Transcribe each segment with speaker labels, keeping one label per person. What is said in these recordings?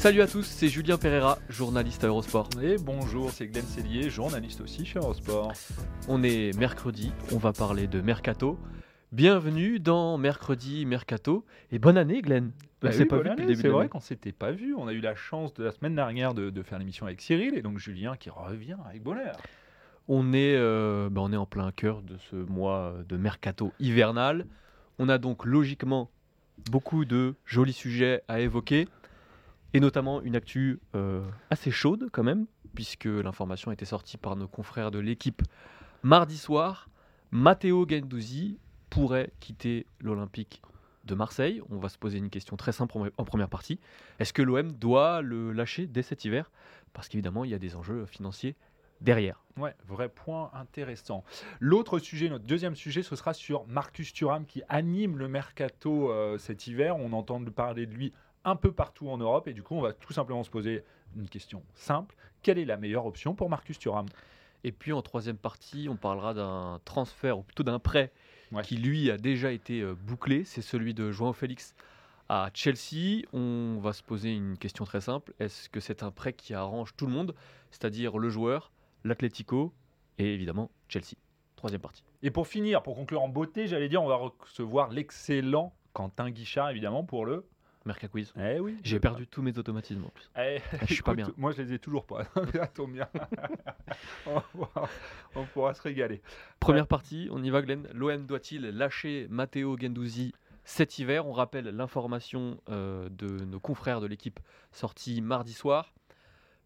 Speaker 1: Salut à tous, c'est Julien Pereira, journaliste à Eurosport.
Speaker 2: Et bonjour, c'est Glenn Cellier, journaliste aussi chez Eurosport.
Speaker 1: On est mercredi, on va parler de Mercato. Bienvenue dans Mercredi Mercato et bonne année Glenn. On
Speaker 2: Bah oui,
Speaker 1: pas vu
Speaker 2: année, C'est vrai qu'on s'était pas vu. On a eu la chance de la semaine dernière de, de faire l'émission avec Cyril et donc Julien qui revient avec bonheur.
Speaker 1: On est, euh, bah, on est en plein cœur de ce mois de Mercato hivernal. On a donc logiquement beaucoup de jolis sujets à évoquer et notamment une actu euh, assez chaude quand même puisque l'information a été sortie par nos confrères de l'équipe mardi soir. Matteo Gendouzi pourrait quitter l'Olympique de Marseille. On va se poser une question très simple en- première partie. Est-ce que l'OM doit le lâcher dès cet hiver? Parce qu'évidemment, il y a des enjeux financiers derrière.
Speaker 2: Ouais, vrai point intéressant. L'autre sujet, notre deuxième sujet, ce sera sur Marcus Thuram qui anime le mercato euh, cet hiver. On entend parler de lui un peu partout en Europe et du coup, on va tout simplement se poser une question simple. Quelle est la meilleure option pour Marcus Thuram?
Speaker 1: Et puis en troisième partie, on parlera d'un transfert, ou plutôt d'un prêt,
Speaker 2: Ouais.
Speaker 1: qui lui a déjà été euh, bouclé. C'est celui de João Félix à Chelsea. On va se poser une question très simple. Est-ce que c'est un prêt qui arrange tout le monde C'est-à-dire le joueur, l'Atlético et évidemment Chelsea? Troisième partie.
Speaker 2: Et pour finir, pour conclure en beauté, j'allais dire, on va recevoir l'excellent Quentin Guichard, évidemment, pour le.
Speaker 1: Merca Quiz.
Speaker 2: Eh oui.
Speaker 1: J'ai perdu tous mes automatismes en plus.
Speaker 2: Eh,
Speaker 1: je suis pas bien.
Speaker 2: Moi, je les ai toujours pas. Ça tombe bien. on, pourra, on pourra se régaler.
Speaker 1: Première partie, on y va Glenn. L'OM doit-il lâcher Matteo Gendouzi cet hiver? On rappelle l'information euh, de nos confrères de l'équipe sortie mardi soir.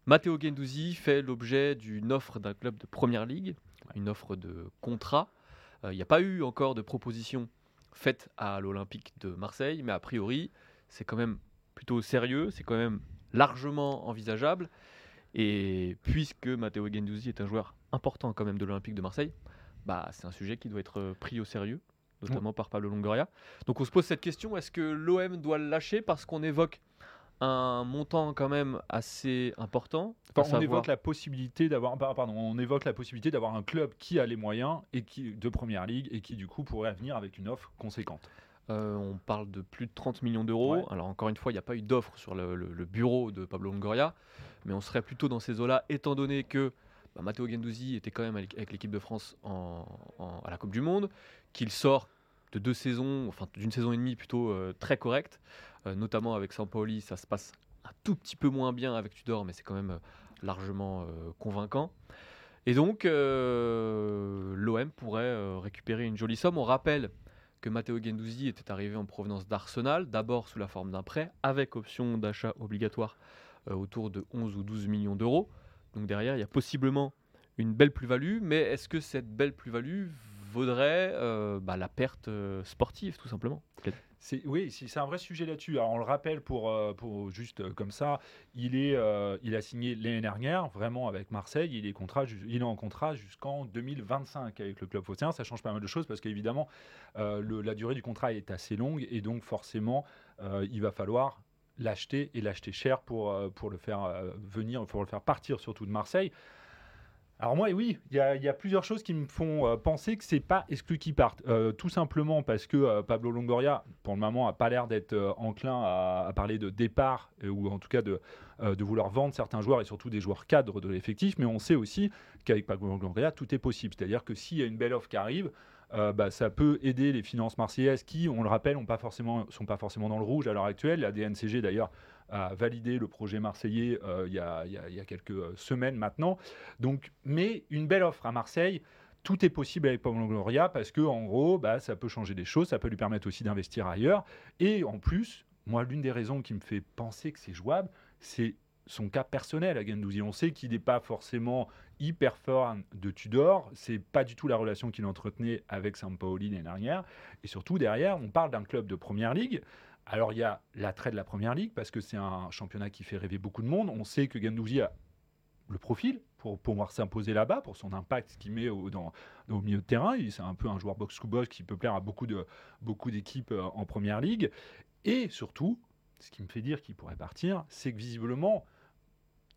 Speaker 1: Matteo Gendouzi fait l'objet d'une offre d'un club de Première Ligue, une offre de contrat. Euh, Il n'y a pas eu encore de proposition faite à l'Olympique de Marseille, mais a priori, c'est quand même plutôt sérieux, c'est quand même largement envisageable. Et puisque Matteo Gendouzi est un joueur important quand même de l'Olympique de Marseille, bah, c'est un sujet qui doit être euh, pris au sérieux, notamment par Pablo Longoria. Donc on se pose cette question, est-ce que l'OM doit le lâcher parce qu'on évoque un montant quand même assez important
Speaker 2: Enfin, on
Speaker 1: savoir-
Speaker 2: évoque la possibilité d'avoir, par- pardon, on évoque la possibilité d'avoir un club qui a les moyens et qui de première ligue et qui du coup pourrait venir avec une offre conséquente.
Speaker 1: Euh, on parle de plus de 30 millions d'euros.
Speaker 2: Ouais.
Speaker 1: Alors encore une fois, il n'y a pas eu d'offre sur le, le- le bureau de Pablo Longoria, mais on serait plutôt dans ces eaux-là, étant donné que bah, Matteo Gendouzi était quand même avec, avec l'équipe de France en- en- à la Coupe du Monde, qu'il sort de deux saisons, enfin d'une saison et demie plutôt euh, très correcte, euh, notamment avec Sampaoli, ça se passe un tout petit peu moins bien avec Tudor, mais c'est quand même largement convaincant. Et donc, l'OM pourrait récupérer une jolie somme. On rappelle Matteo Gendouzi était arrivé en provenance d'Arsenal, d'abord sous la forme d'un prêt, avec option d'achat obligatoire euh, autour de 11 ou 12 millions d'euros. Donc derrière, il y a possiblement une belle plus-value, mais est-ce que cette belle plus-value vaudrait euh, bah, la perte euh, sportive, tout simplement
Speaker 2: oui, c'est un vrai sujet là-dessus. On le rappelle pour, euh, pour juste comme ça, il, est, il a signé l'année dernière vraiment avec Marseille. Il est, contrat, il est en contrat jusqu'en 2025 avec le club phocéen. Ça change pas mal de choses parce qu'évidemment la durée du contrat est assez longue et donc forcément il va falloir l'acheter et l'acheter cher pour, pour le faire venir, pour le faire partir surtout de Marseille. Alors moi, oui, il y, a- plusieurs choses qui me font euh, penser que c'est pas exclu qu'il parte. Euh, tout simplement parce que euh, Pablo Longoria, pour le moment, a pas l'air d'être euh, enclin à, parler de départ ou en tout cas de, vouloir vendre certains joueurs et surtout des joueurs cadres de l'effectif. Mais on sait aussi qu'avec Pablo Longoria, tout est possible. C'est-à-dire que s'il y a une belle offre qui arrive, bah, ça peut aider les finances marseillaises qui, on le rappelle, ne sont pas forcément dans le rouge à l'heure actuelle. La DNCG d'ailleurs a validé le projet marseillais euh, il y, a, il y a- quelques euh, semaines maintenant. Donc, mais une belle offre à Marseille, tout est possible avec Pablo Gloria parce que en gros, bah, ça peut changer des choses, ça peut lui permettre aussi d'investir ailleurs. Et en plus, moi, l'une des raisons qui me fait penser que c'est jouable, c'est son cas personnel à Gendouzi. On sait qu'il n'est pas forcément hyper fort de Tudor. C'est pas du tout la relation qu'il entretenait avec Sampaoli l'année dernière. Et surtout, derrière, on parle d'un club de première ligue. Alors, il y a l'attrait de la première ligue parce que c'est un championnat qui fait rêver beaucoup de monde. On sait que Gendouzi a le profil pour pouvoir s'imposer là-bas, pour son impact qu'il met au, milieu de terrain. C'est un peu un joueur box-to-box qui peut plaire à beaucoup d'équipes euh, en première ligue. Et surtout, ce qui me fait dire qu'il pourrait partir, c'est que visiblement,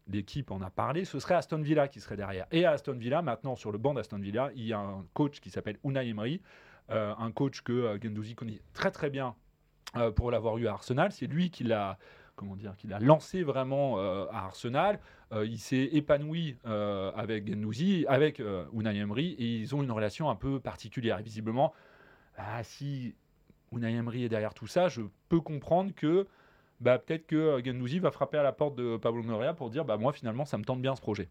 Speaker 2: l'équipe en a parlé, ce serait Aston Villa qui serait derrière. Et à Aston Villa, maintenant sur le banc d'Aston Villa, il y a un coach qui s'appelle Unai Emery, euh, un coach que euh, connaît très très bien euh, pour l'avoir eu à Arsenal. C'est lui qui l'a comment dire, qu'il a lancé vraiment à Arsenal. il s'est épanoui avec Gendouzi, avec Unai Emery, et ils ont une relation un peu particulière. Et visiblement, ah, si Unai Emery est derrière tout ça, je peux comprendre que bah, peut-être que euh, Gendouzi va frapper à la porte de Pablo Moria pour dire bah, moi finalement ça me tente bien ce projet.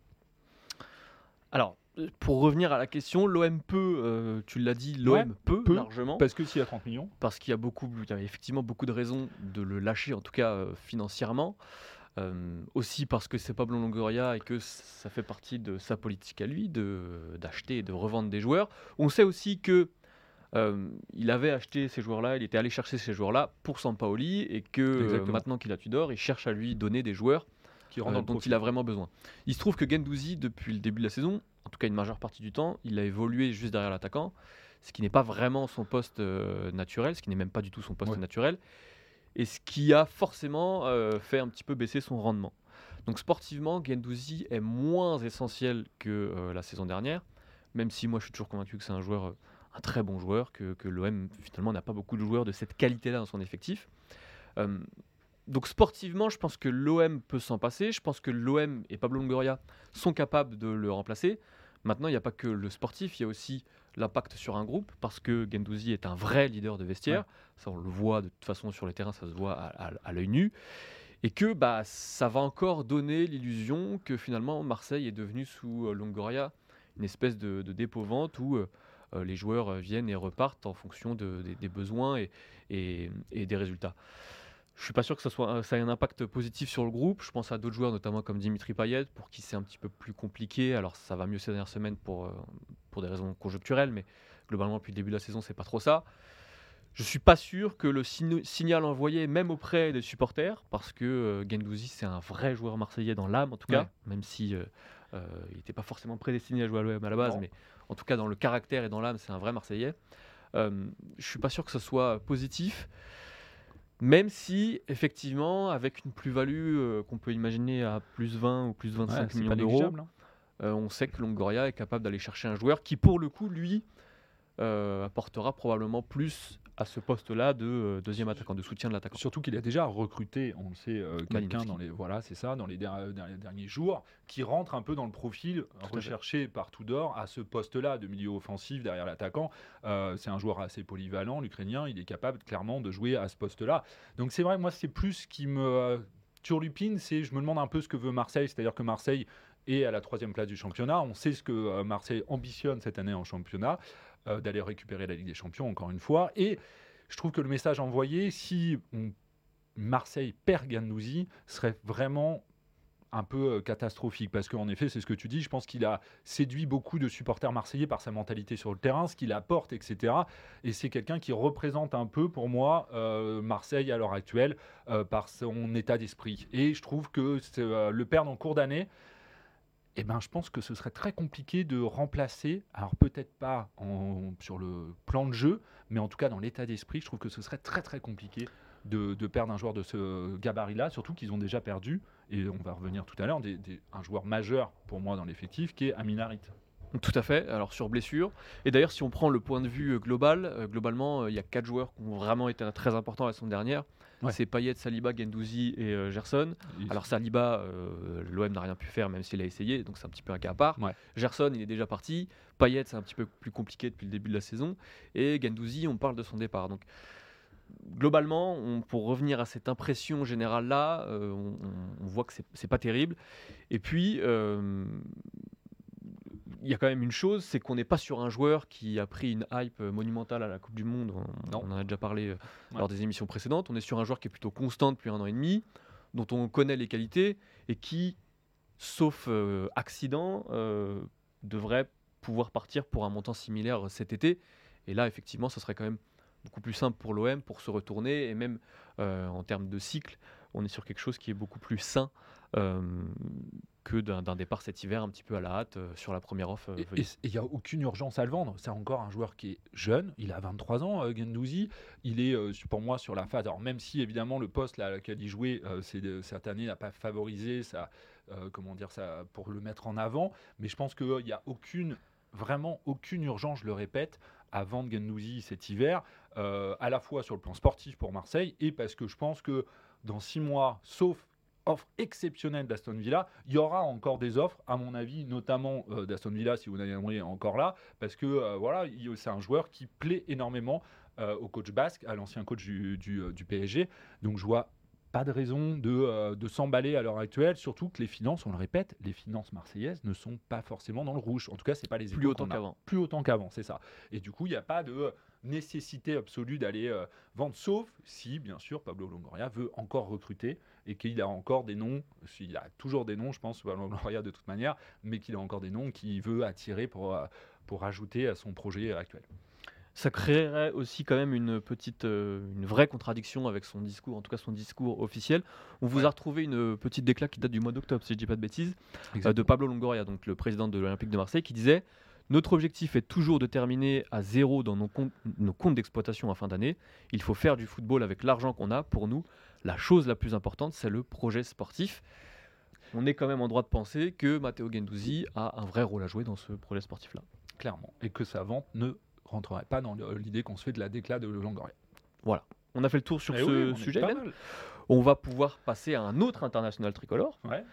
Speaker 1: Alors, pour revenir à la question, l'OM peut, euh, tu l'as dit, l'OM peut, largement.
Speaker 2: Parce que s'il y a 30 millions.
Speaker 1: Parce qu'il y a beaucoup, il y a effectivement beaucoup de raisons de le lâcher, en tout cas euh, financièrement. aussi parce que c'est Pablo Longoria et que ça fait partie de sa politique à lui d'acheter et de revendre des joueurs. On sait aussi que euh, il avait acheté ces joueurs-là, il était allé chercher ces joueurs-là pour Sampaoli et que euh, maintenant qu'il a Tudor, il cherche à lui donner des joueurs euh, dont il a vraiment besoin. Il se trouve que Gendouzi, depuis le début de la saison, en tout cas une majeure partie du temps, il a évolué juste derrière l'attaquant, ce qui n'est pas vraiment son poste naturel, ce qui n'est même pas du tout son poste naturel, et ce qui a forcément fait un petit peu baisser son rendement. Donc sportivement, Gendouzi est moins essentiel que la saison dernière, même si moi je suis toujours convaincu que c'est un joueur un très bon joueur, que, que l'OM finalement n'a pas beaucoup de joueurs de cette qualité-là dans son effectif. Euh, donc sportivement, je pense que l'OM peut s'en passer. Je pense que l'OM et Pablo Longoria sont capables de le remplacer. Maintenant, il n'y a pas que le sportif, il y a aussi l'impact sur un groupe, parce que Gendouzi est un vrai leader de vestiaire. Ça, on le voit de toute façon sur le terrain, ça se voit à, l'œil nu. Et que bah, ça va encore donner l'illusion que finalement Marseille est devenu sous euh, Longoria une espèce de, de dépôt-vente où euh, les joueurs euh, viennent et repartent en fonction des, besoins et, des résultats. Je suis pas sûr que ça, soit, ça ait un impact positif sur le groupe. Je pense à d'autres joueurs, notamment comme Dimitri Payet, pour qui c'est un petit peu plus compliqué. Alors ça va mieux ces dernières semaines pour, euh, pour des raisons conjoncturelles, mais globalement depuis le début de la saison, c'est pas trop ça. Je suis pas sûr que le signal envoyé, même auprès des supporters, parce que Gendouzi c'est un vrai joueur marseillais dans l'âme en tout cas, même si il n'était pas forcément prédestiné à jouer à l'OM à la base, mais en tout cas dans le caractère et dans l'âme, c'est un vrai Marseillais. Euh, je suis pas sûr que ce soit positif, même si effectivement, avec une plus-value euh, qu'on peut imaginer à plus 20 ou plus 25 millions d'euros, hein. euh, on sait que Longoria est capable d'aller chercher un joueur qui, pour le coup, lui, euh, apportera probablement plus à ce poste-là de euh, deuxième attaquant, de soutien de l'attaquant.
Speaker 2: Surtout qu'il a déjà recruté, on le sait, euh, quelqu'un dans les voilà, c'est ça, dans les, derniers jours, qui rentre un peu dans le profil recherché par Tudor à ce poste-là de milieu offensif derrière l'attaquant. Euh, c'est un joueur assez polyvalent, l'Ukrainien, il est capable clairement de jouer à ce poste-là. Donc c'est vrai, moi c'est plus ce qui me turlupine, c'est je me demande un peu ce que veut Marseille, c'est-à-dire que Marseille est à la troisième place du championnat. On sait ce que Marseille ambitionne cette année en championnat. Euh, d'aller récupérer la Ligue des Champions, encore une fois. Et je trouve que le message envoyé, si Marseille perd Gannouzi, serait vraiment un peu euh, catastrophique. Parce qu'en effet c'est ce que tu dis je pense qu'il a séduit beaucoup de supporters marseillais par sa mentalité sur le terrain ce qu'il apporte etc et c'est quelqu'un qui représente un peu pour moi euh, Marseille à l'heure actuelle par son état d'esprit. Et je trouve que le perdre en cours d'année eh ben, je pense que ce serait très compliqué de remplacer, alors peut-être pas sur le plan de jeu, mais en tout cas dans l'état d'esprit, je trouve que ce serait très très compliqué de, perdre un joueur de ce gabarit-là, surtout qu'ils ont déjà perdu, et on va revenir tout à l'heure, un joueur majeur pour moi dans l'effectif qui est Aminarit.
Speaker 1: Tout à fait, alors sur blessure. Et d'ailleurs, si on prend le point de vue euh, global, euh, globalement, euh, il y a quatre joueurs qui ont vraiment été très importants la saison dernière. C'est Payet, Saliba, Gendouzi et Gerson. Alors Saliba, l'OM n'a rien pu faire même s'il a essayé, donc c'est un petit peu un cas à part. Gerson, il est déjà parti. Payet, c'est un petit peu plus compliqué depuis le début de la saison. Et Gendouzi, on parle de son départ. Donc globalement, pour revenir à cette impression générale-là, on, voit que c'est pas terrible. Et puis, il y a quand même une chose, c'est qu'on n'est pas sur un joueur qui a pris une hype monumentale à la Coupe du Monde. On, en a déjà parlé euh, lors des émissions précédentes. On est sur un joueur qui est plutôt constant depuis un an et demi, dont on connaît les qualités et qui, sauf euh, accident, euh, devrait pouvoir partir pour un montant similaire cet été. Et là, effectivement, ce serait quand même beaucoup plus simple pour l'OM pour se retourner et même euh, en termes de cycle, on est sur quelque chose qui est beaucoup plus sain euh, que d'un départ cet hiver un petit peu à la hâte euh, sur la première offre. euh,
Speaker 2: Et il n'y a aucune urgence à le vendre. C'est encore un joueur qui est jeune. Il a 23 ans, euh. Il est, euh, pour moi, sur la phase. Alors, même si, évidemment, le poste là, à laquelle il jouait cette année n'a pas favorisé ça, comment dire ça, pour le mettre en avant. Mais je pense qu'il n'y a aucune, vraiment aucune urgence, je le répète, à vendre Guendouzi cet hiver, à la fois sur le plan sportif pour Marseille et parce que je pense que dans six mois, sauf offre exceptionnelle d'Aston Villa, il y aura encore des offres, à mon avis, notamment euh, d'Aston Villa, si vous n'avez encore là, parce que euh, voilà, il- c'est un joueur qui plaît énormément euh, au coach basque, à l'ancien coach du, du, du PSG. Donc je vois pas de raison de, de s'emballer à l'heure actuelle, surtout que les finances, on le répète, les finances marseillaises ne sont pas forcément dans le rouge. En tout cas, c'est pas les
Speaker 1: Plus autant qu'avant.
Speaker 2: Plus autant qu'avant, c'est ça. Et du coup, il n'y a pas de nécessité absolue d'aller euh, vendre, sauf si, bien sûr, Pablo Longoria veut encore recruter et qu'il a encore des noms, il a toujours des noms, je pense, Pablo Longoria de toute manière, mais qu'il a encore des noms qu'il veut attirer pour, euh, pour ajouter à son projet actuel.
Speaker 1: Ça créerait aussi quand même une petite, euh, une vraie contradiction avec son discours, en tout cas son discours officiel. On vous
Speaker 2: Ouais.
Speaker 1: a retrouvé une petite déclat qui date du mois d'octobre, si je dis pas de bêtises, euh, de Pablo Longoria, donc le président de l'Olympique de Marseille, qui disait Notre objectif est toujours de terminer à zéro dans nos comptes, nos comptes d'exploitation à fin d'année. Il faut faire du football avec l'argent qu'on a. Pour nous, la chose la plus importante, c'est le projet sportif. On est quand même en droit de penser que Matteo Gendouzi a un vrai rôle à jouer dans ce projet sportif-là.
Speaker 2: clairement, et que sa vente ne rentrerait pas dans l'idée qu'on se fait de la déclat de Longoria.
Speaker 1: On a fait le tour sur
Speaker 2: Eh
Speaker 1: ce
Speaker 2: oui,
Speaker 1: sujet. On va pouvoir passer à un autre international tricolore
Speaker 2: Ouais.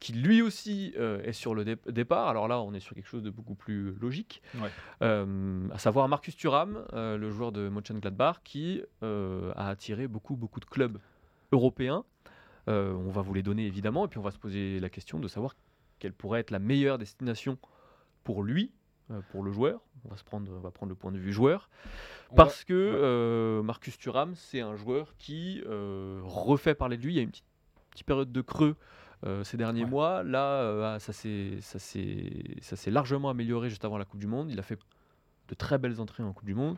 Speaker 1: qui lui aussi euh, est sur le dé- départ. Alors là, on est sur quelque chose de beaucoup plus logique,
Speaker 2: Ouais.
Speaker 1: Euh, à savoir Marcus Thuram, euh, le joueur de Mönchengladbach, qui a attiré beaucoup, beaucoup de clubs européens. On va vous les donner évidemment, et puis on va se poser la question de savoir quelle pourrait être la meilleure destination pour lui, pour le joueur. On va, se prendre, on va prendre le point de vue joueur. Parce
Speaker 2: va-
Speaker 1: que euh, Marcus Thuram, c'est un joueur qui euh, refait parler de lui. Il y a une petite, petite période de creux euh, ces derniers
Speaker 2: Ouais.
Speaker 1: mois. Là, euh, ah, ça s'est largement amélioré juste avant la Coupe du Monde. Il a fait de très belles entrées en Coupe du Monde.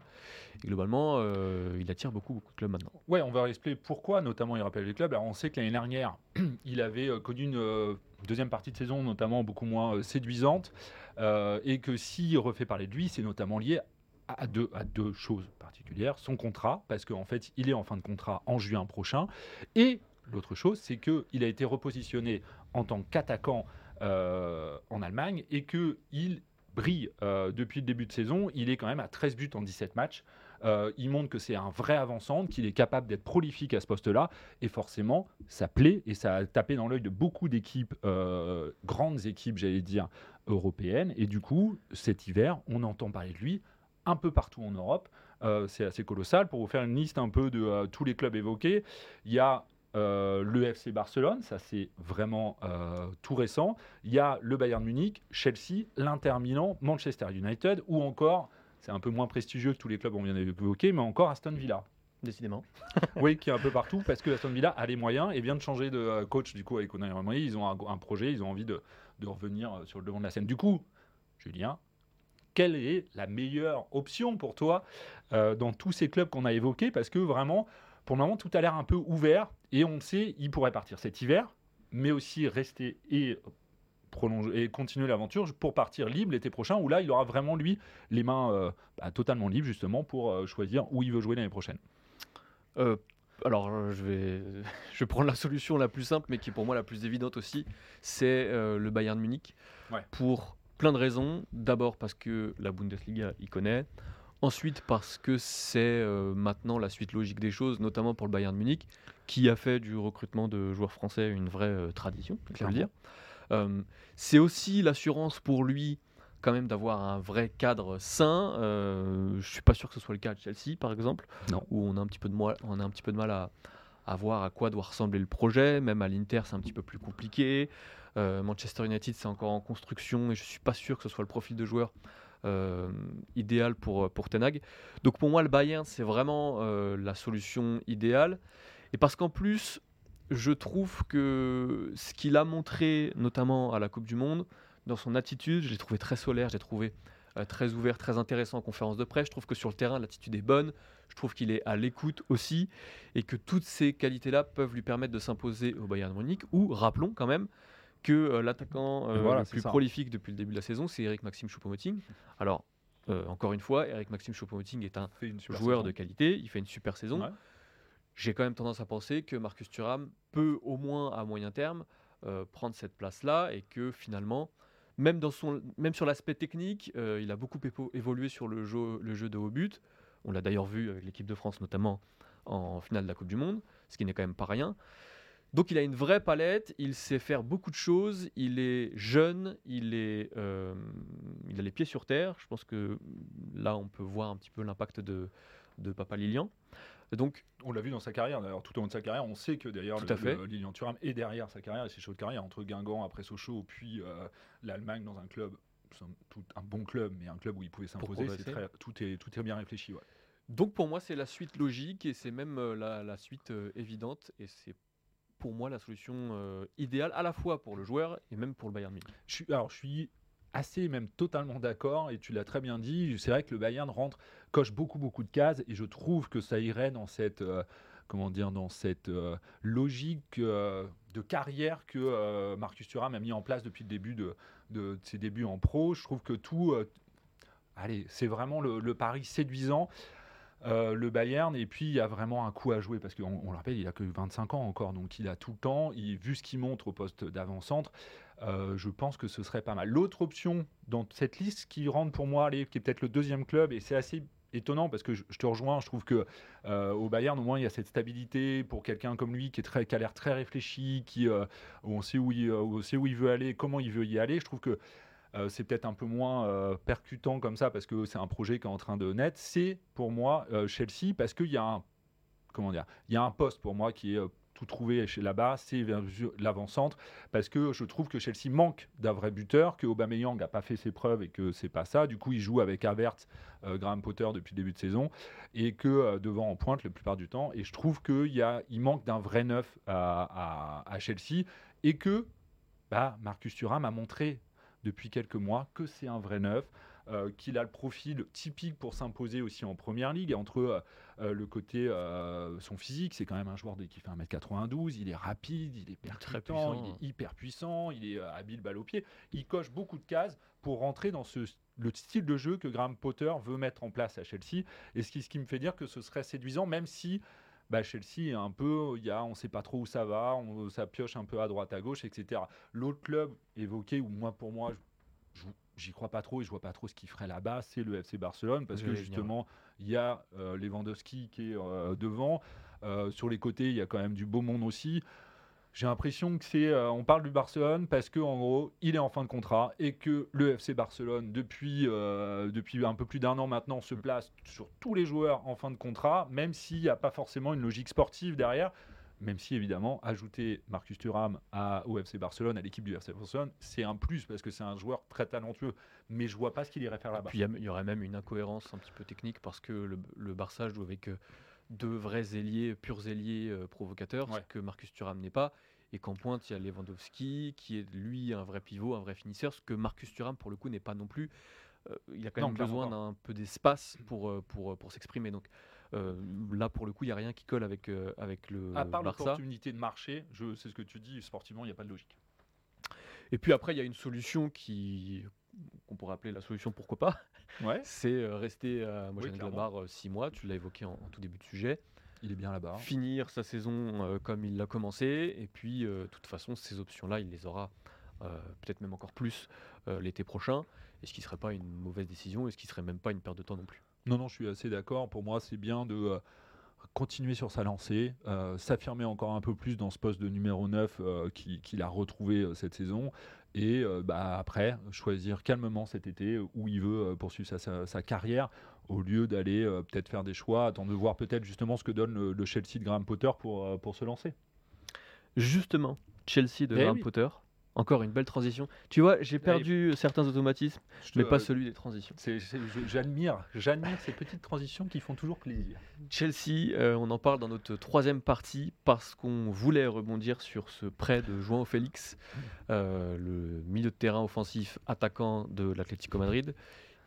Speaker 1: Et globalement, euh, il attire beaucoup, beaucoup de clubs maintenant.
Speaker 2: Ouais, on va expliquer pourquoi, notamment, il rappelle les clubs. Alors, on sait que l'année dernière, il avait euh, connu une euh, deuxième partie de saison, notamment beaucoup moins euh, séduisante, euh, et que s'il refait parler de lui, c'est notamment lié à deux, à deux choses particulières. Son contrat, parce qu'en fait, il est en fin de contrat en juin prochain, et l'autre chose, c'est qu'il a été repositionné en tant qu'attaquant euh, en Allemagne, et qu'il brille depuis le début de saison. Il est quand même à 13 buts en 17 matchs. Euh, il montre que c'est un vrai avançant, qu'il est capable d'être prolifique à ce poste-là. Et forcément, ça plaît et ça a tapé dans l'œil de beaucoup d'équipes, euh, grandes équipes, j'allais dire, européennes. Et du coup, cet hiver, on entend parler de lui un peu partout en Europe. Euh, c'est assez colossal. Pour vous faire une liste un peu de tous les clubs évoqués, il y a le FC Barcelone, ça c'est vraiment tout récent. Il y a le Bayern Munich, Chelsea, l'Inter Milan, Manchester United, ou encore, c'est un peu moins prestigieux que tous les clubs qu'on vient d'évoquer, mais encore Aston Villa.
Speaker 1: Décidément.
Speaker 2: oui, qui est un peu partout, parce que Aston Villa a les moyens et vient de changer de euh, coach du coup avec Unai Emery. Ils ont un, un projet, ils ont envie de, de revenir euh, sur le devant de la scène. Du coup, Julien, quelle est la meilleure option pour toi euh, dans tous ces clubs qu'on a évoqués? Parce que vraiment, pour le moment, tout a l'air un peu ouvert et on sait, il pourrait partir cet hiver, mais aussi rester et prolonger et continuer l'aventure pour partir libre l'été prochain où là il aura vraiment lui les mains euh, bah, totalement libres justement pour euh, choisir où il veut jouer l'année prochaine.
Speaker 1: Euh, alors, je vais, je vais prendre la solution la plus simple, mais qui est pour moi la plus évidente aussi. C'est le Bayern Munich.
Speaker 2: Ouais.
Speaker 1: Pour plein de raisons. D'abord parce que la Bundesliga y connaît. Ensuite parce que c'est euh, maintenant la suite logique des choses, notamment pour le Bayern Munich, qui a fait du recrutement de joueurs français une vraie euh, tradition, il faut le dire. Euh, c'est aussi l'assurance pour lui quand même d'avoir un vrai cadre sain. Euh, je suis pas sûr que ce soit le cas à Chelsea, par exemple,
Speaker 2: Non.
Speaker 1: où on a un petit peu de, moi- on a un petit peu de mal à, à voir à quoi doit ressembler le projet. Même à l'Inter, c'est un petit peu plus compliqué. Euh, Manchester United, c'est encore en construction et je suis pas sûr que ce soit le profil de joueur euh, idéal pour, pour Ten Hag. Donc pour moi, le Bayern, c'est vraiment la solution idéale. Et parce qu'en plus, je trouve que ce qu'il a montré, notamment à la Coupe du Monde, dans son attitude, je l'ai trouvé très solaire, j'ai trouvé euh, très ouvert, très intéressant en conférence de presse. Je trouve que sur le terrain, l'attitude est bonne. Je trouve qu'il est à l'écoute aussi et que toutes ces qualités-là peuvent lui permettre de s'imposer au Bayern Munich. Ou rappelons quand même que euh, l'attaquant euh,
Speaker 2: voilà,
Speaker 1: le plus
Speaker 2: ça.
Speaker 1: prolifique depuis le début de la saison, c'est Eric Maxime Choupo-Moting. Alors, encore une fois, Eric Maxime Choupo-Moting est un joueur
Speaker 2: saison.
Speaker 1: de qualité, il fait une super saison.
Speaker 2: Ouais.
Speaker 1: J'ai quand même tendance à penser que Marcus Thuram peut au moins à moyen terme euh, prendre cette place-là et que finalement, même, sur l'aspect technique, euh, il a beaucoup évolué sur le jeu, de haut but. On l'a d'ailleurs vu avec l'équipe de France, notamment en finale de la Coupe du Monde, ce qui n'est quand même pas rien. Donc il a une vraie palette, il sait faire beaucoup de choses, il est jeune, il, euh, a les pieds sur terre. Je pense que là, on peut voir un petit peu l'impact de Papa Lilian. Donc
Speaker 2: On l'a vu dans sa carrière, d'ailleurs, tout au long de sa carrière. On sait que d'ailleurs,
Speaker 1: Tout
Speaker 2: Lilian Thuram est derrière sa carrière et ses choix de carrière, entre Guingamp après Sochaux, puis euh, l'Allemagne dans un club, somme toute, un bon club, mais un club où il pouvait s'imposer. Tout est, tout est bien réfléchi. ouais.
Speaker 1: Donc pour moi, c'est la suite logique et c'est même euh, la, la suite euh, évidente et c'est pour moi la solution euh, idéale à la fois pour le joueur et même pour le Bayern Munich.
Speaker 2: Je suis, alors, je suis assez, même totalement d'accord, et tu l'as très bien dit. C'est vrai que le Bayern rentre, coche beaucoup, beaucoup de cases, et je trouve que ça irait dans cette, euh, comment dire, dans cette euh, logique euh, de carrière que Marcus Thuram a mis en place depuis le début de, de- ses débuts en pro. Je trouve que tout, allez, c'est vraiment le pari séduisant. Euh, le Bayern, et puis il y a vraiment un coup à jouer parce qu'on on le rappelle, il a que 25 ans encore, donc il a tout le temps. Il, vu ce qu'il montre au poste d'avant-centre, euh, je pense que ce serait pas mal. L'autre option dans cette liste qui rentre pour moi, qui est peut-être le deuxième club, et c'est assez étonnant parce que je, te rejoins, je trouve que euh, au Bayern au moins il y a cette stabilité pour quelqu'un comme lui qui est très, a l'air très réfléchi, qui on sait où il veut aller, comment il veut y aller. Je trouve que euh, c'est peut-être un peu moins euh, percutant comme ça parce que c'est un projet qui est en train de naître. C'est pour moi euh, Chelsea parce qu'il y a un comment dire, il y a un poste pour moi qui est tout trouvé chez là-bas, c'est l'avant-centre, parce que je trouve que Chelsea manque d'un vrai buteur, que Aubameyang n'a pas fait ses preuves et que c'est pas ça. Du coup, il joue avec Havertz, Graham Potter depuis le début de saison, et que devant en pointe la plupart du temps. Et je trouve qu'il y a, il manque d'un vrai neuf à Chelsea, et que bah, Marcus Thuram a montré depuis quelques mois que c'est un vrai neuf. euh, qu'il a le profil typique pour s'imposer aussi en première ligue. Et entre euh, euh, le côté son physique, c'est quand même un joueur qui fait 1m92, il est rapide, il est percutant, il est hyper puissant, il est habile balle au pied. Il coche beaucoup de cases pour rentrer dans ce, le style de jeu que Graham Potter veut mettre en place à Chelsea. Et ce qui, ce qui me fait dire que ce serait séduisant, même si bah, Chelsea est un peu, il y a, on ne sait pas trop où ça va, on, ça pioche un peu à droite, à gauche, etc. L'autre club évoqué, ou moi pour moi, je- j'y crois pas trop et je vois pas trop ce qu'il ferait là-bas, c'est le FC Barcelone, parce que justement, il y a euh, Lewandowski qui est euh, devant. Euh, sur les côtés, il y a quand même du beau monde aussi. J'ai l'impression que c'est, euh, on parle du Barcelone parce que en gros, il est en fin de contrat et que le FC Barcelone depuis euh, depuis un peu plus d'un an maintenant se place sur tous les joueurs en fin de contrat, même s'il n'y a pas forcément une logique sportive derrière. Même si évidemment ajouter Marcus Thuram à, au FC Barcelone, à l'équipe du FC Barcelone, c'est un plus parce que c'est un joueur très talentueux. Mais je vois pas ce qu'il irait faire là-bas.
Speaker 1: Il y, aurait même une incohérence un petit peu technique parce que le, le Barça joue avec euh, deux vrais ailiers, purs ailiers euh, provocateurs,
Speaker 2: Ouais.
Speaker 1: ce que Marcus Thuram n'est pas. Et qu'en pointe, il y a Lewandowski, qui est lui un vrai pivot, un vrai finisseur, ce que Marcus Thuram, pour le coup, n'est pas non plus. Euh, il a quand
Speaker 2: Non,
Speaker 1: même besoin d'un peu d'espace pour, euh, pour, pour s'exprimer. Donc euh, là, pour le coup, il n'y a rien qui colle avec, avec le
Speaker 2: à part l'opportunité de marché, je sais ce que tu dis, sportivement, il n'y a pas de logique.
Speaker 1: Et puis après, il y a une solution qui qu'on pourrait appeler la solution pourquoi pas,
Speaker 2: Ouais,
Speaker 1: c'est euh, rester à
Speaker 2: clairement.
Speaker 1: Mönchengladbach 6 mois, tu l'as évoqué en, en tout début de sujet,
Speaker 2: il est bien là-bas.
Speaker 1: finir sa saison euh, comme il l'a commencé, et puis euh, de toute façon, ces options-là, il les aura euh, peut-être même encore plus euh, l'été prochain, et ce qui ne serait pas une mauvaise décision, et ce qui ne serait même pas une perte de temps non plus.
Speaker 2: Non, non, je suis assez d'accord. Pour moi, c'est bien de euh, continuer sur sa lancée, euh, s'affirmer encore un peu plus dans ce poste de numéro 9 euh, qui- qu'il a retrouvé euh, cette saison. Et euh, bah, après, choisir calmement cet été où il veut euh, poursuivre sa, sa- sa carrière au lieu d'aller euh, peut-être faire des choix, attendre de voir peut-être justement ce que donne le, le Chelsea de Graham Potter pour, pour se lancer.
Speaker 1: Justement, Chelsea de
Speaker 2: Eh
Speaker 1: Graham
Speaker 2: oui.
Speaker 1: Potter, Encore une belle transition. Tu vois, j'ai perdu certains automatismes, mais pas celui des transitions.
Speaker 2: J'admire, j'admire ces petites transitions qui font toujours plaisir.
Speaker 1: Chelsea, euh, on en parle dans notre troisième partie parce qu'on voulait rebondir sur ce prêt de João Félix, euh, le milieu de terrain offensif attaquant de l'Atlético Madrid,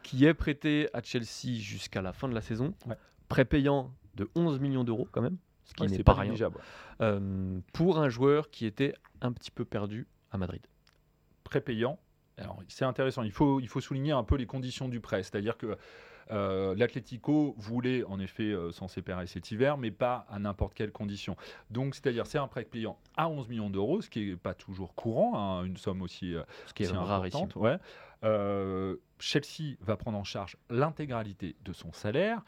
Speaker 1: qui est prêté à Chelsea jusqu'à la fin de la saison.
Speaker 2: Ouais.
Speaker 1: Prêt payant de 11 millions d'euros quand même, ce qui
Speaker 2: Ouais,
Speaker 1: n'est pas, rien, euh, pour un joueur qui était un petit peu perdu à Madrid.
Speaker 2: prépayant. Alors, c'est intéressant. Il faut, il faut souligner un peu les conditions du prêt. C'est-à-dire que euh, l'Atlético voulait en effet euh, s'en séparer cet hiver, mais pas à n'importe quelle condition. Donc, c'est-à-dire, c'est un prêt payant à 11 millions d'euros, ce qui n'est pas toujours courant, hein, une somme aussi, euh,
Speaker 1: Ce qui est
Speaker 2: aussi
Speaker 1: rarissime.
Speaker 2: importante. Ouais. Chelsea va prendre en charge l'intégralité de son salaire.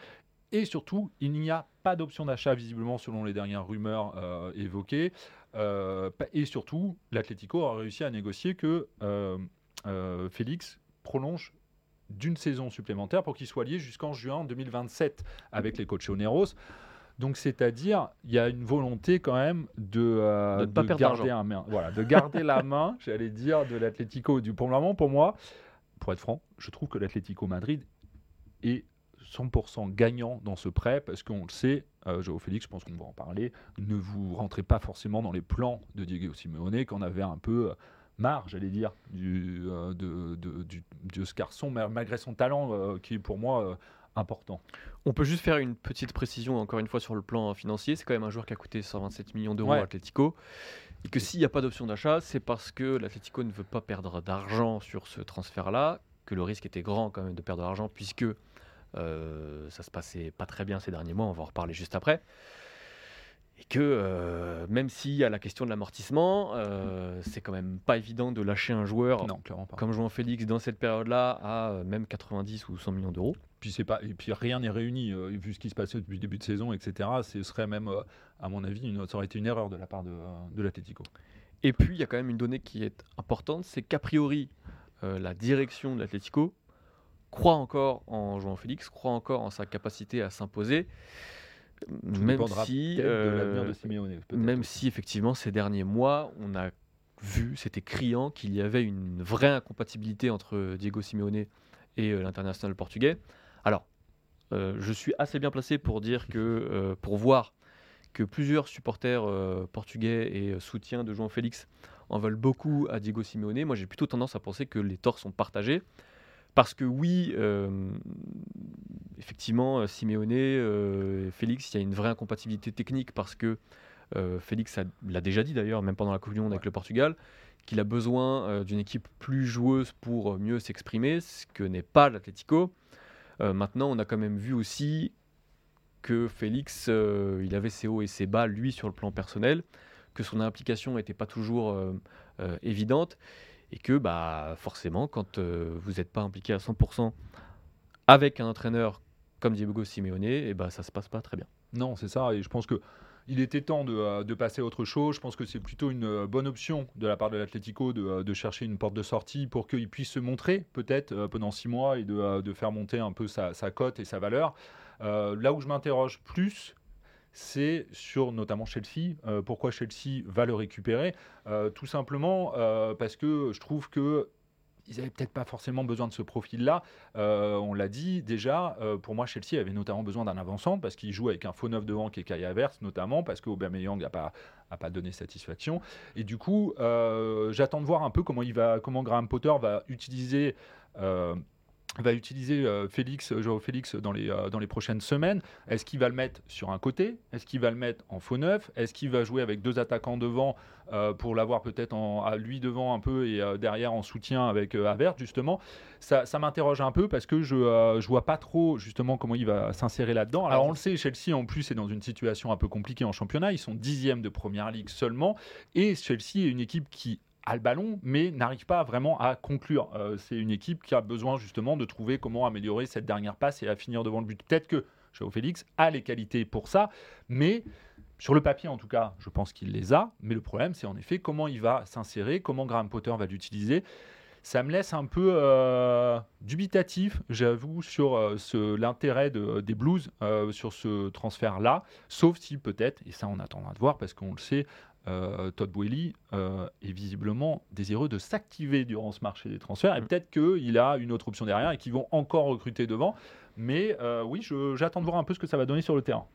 Speaker 2: Et surtout, il n'y a pas d'option d'achat, visiblement, selon les dernières rumeurs évoquées. Euh, et surtout, l'Atlético a réussi à négocier que euh, euh, Félix prolonge d'une saison supplémentaire pour qu'il soit lié jusqu'en juin 2027 avec les Colchoneros. Donc, c'est-à-dire, il y a une volonté quand même de, euh,
Speaker 1: De pas
Speaker 2: garder un main, voilà, de garder la main, j'allais dire, de l'Atlético. Du pour le moment, pour moi, pour être franc, je trouve que l'Atlético Madrid est 100% gagnant dans ce prêt parce qu'on le sait, euh, Joao Félix, je pense qu'on va en parler, ne vous rentrez pas forcément dans les plans de Diego Simeone qu'on avait un peu euh, marre, j'allais dire, du, euh, de, de- du- de ce garçon, ma- malgré son talent euh, qui est pour moi important.
Speaker 1: On peut juste faire une petite précision, encore une fois, sur le plan financier. C'est quand même un joueur qui a coûté 127 millions d'euros
Speaker 2: Ouais.
Speaker 1: à Atletico. Et que s'il n'y a pas d'option d'achat, c'est parce que l'Atletico ne veut pas perdre d'argent sur ce transfert-là, que le risque était grand quand même de perdre de l'argent, puisque euh, ça se passait pas très bien ces derniers mois, on va en reparler juste après. Et que euh, même s'il y a la question de l'amortissement, euh, c'est quand même pas évident de lâcher un joueur
Speaker 2: non,
Speaker 1: comme João Félix dans cette période-là à même 90 ou 100 millions d'euros.
Speaker 2: Puis c'est pas et puis rien n'est réuni vu ce qui se passait depuis le début de saison, etc. Ce serait même, à mon avis, une, ça aurait été une erreur de la part de, de l'Atlético.
Speaker 1: Et puis, il y a quand même une donnée qui est importante, c'est qu'a priori, la direction de l'Atlético croit encore en João Félix, croit encore en sa capacité à s'imposer, même si, euh,
Speaker 2: de Simeone.
Speaker 1: même si effectivement ces derniers mois, on a vu, c'était criant qu'il y avait une vraie incompatibilité entre Diego Simeone et euh, l'international portugais. Alors, euh, je suis assez bien placé pour dire que, pour voir que plusieurs supporters portugais et soutiens de João Félix en veulent beaucoup à Diego Simeone. Moi, j'ai plutôt tendance à penser que les torts sont partagés. Parce que oui, euh, effectivement, euh, Simeone, euh, Félix, il y a une vraie incompatibilité technique parce que Félix l'a déjà dit d'ailleurs, même pendant la Coupe du Monde avec
Speaker 2: Ouais.
Speaker 1: le Portugal, qu'il a besoin d'une équipe plus joueuse pour mieux s'exprimer, ce que n'est pas l'Atlético. Euh, maintenant, on a quand même vu aussi que Félix, euh, il avait ses hauts et ses bas, lui, sur le plan personnel, que son implication n'était pas toujours euh, évidente, et que bah, forcément, quand euh, vous n'êtes pas impliqué à 100% avec un entraîneur comme Diego Simeone, et bah, ça se passe pas très bien.
Speaker 2: Non, c'est ça. Et je pense que il était temps de, euh, de passer à autre chose. Je pense que c'est plutôt une euh, bonne option de la part de l'Atlético de, de chercher une porte de sortie pour qu'il puisse se montrer peut-être pendant six mois et de, de faire monter un peu sa, sa cote et sa valeur. Là où je m'interroge plus, c'est sur notamment Chelsea. Euh, pourquoi Chelsea va le récupérer? Euh, Tout simplement euh, parce que je trouve que ils n'avaient peut-être pas forcément besoin de ce profil-là. On l'a dit déjà, pour moi, Chelsea avait notamment besoin d'un avançant parce qu'il joue avec un faux neuf devant qui est Havertz, notamment parce qu'Aubameyang n'a pas, a pas donné satisfaction. Et du coup, j'attends de voir un peu comment, il va, comment Graham Potter va utiliser. Euh, va utiliser euh, Félix, Joao Félix dans les, euh, dans les prochaines semaines. Est-ce qu'il va le mettre sur un côté? Est-ce qu'il va le mettre en faux neuf? Est-ce qu'il va jouer avec deux attaquants devant euh, pour l'avoir peut-être à lui devant un peu et euh, derrière en soutien avec euh, Havertz justement? Ça, ça m'interroge un peu parce que je ne vois pas trop justement comment il va s'insérer là-dedans. Alors on le sait, Chelsea en plus est dans une situation un peu compliquée en championnat. Ils sont dixième de première ligue seulement et Chelsea est une équipe qui a le ballon, mais n'arrive pas vraiment à conclure. Euh, c'est une équipe qui a besoin justement de trouver comment améliorer cette dernière passe et à finir devant le but. Peut-être que Joao Félix a les qualités pour ça, mais sur le papier en tout cas, je pense qu'il les a. Mais le problème, c'est en effet comment il va s'insérer, comment Graham Potter va l'utiliser. Ça me laisse un peu euh, dubitatif, j'avoue, sur euh, l'intérêt de- des Blues sur ce transfert-là. Sauf si peut-être, et ça on attendra de voir parce qu'on le sait, euh, Todd Boehly euh, est visiblement désireux de s'activer durant ce marché des transferts. Et
Speaker 1: Mm.
Speaker 2: peut-être qu'il a une autre option derrière et qu'ils vont encore recruter devant. Mais euh, oui, j'attends de voir un peu ce que ça va donner sur le terrain.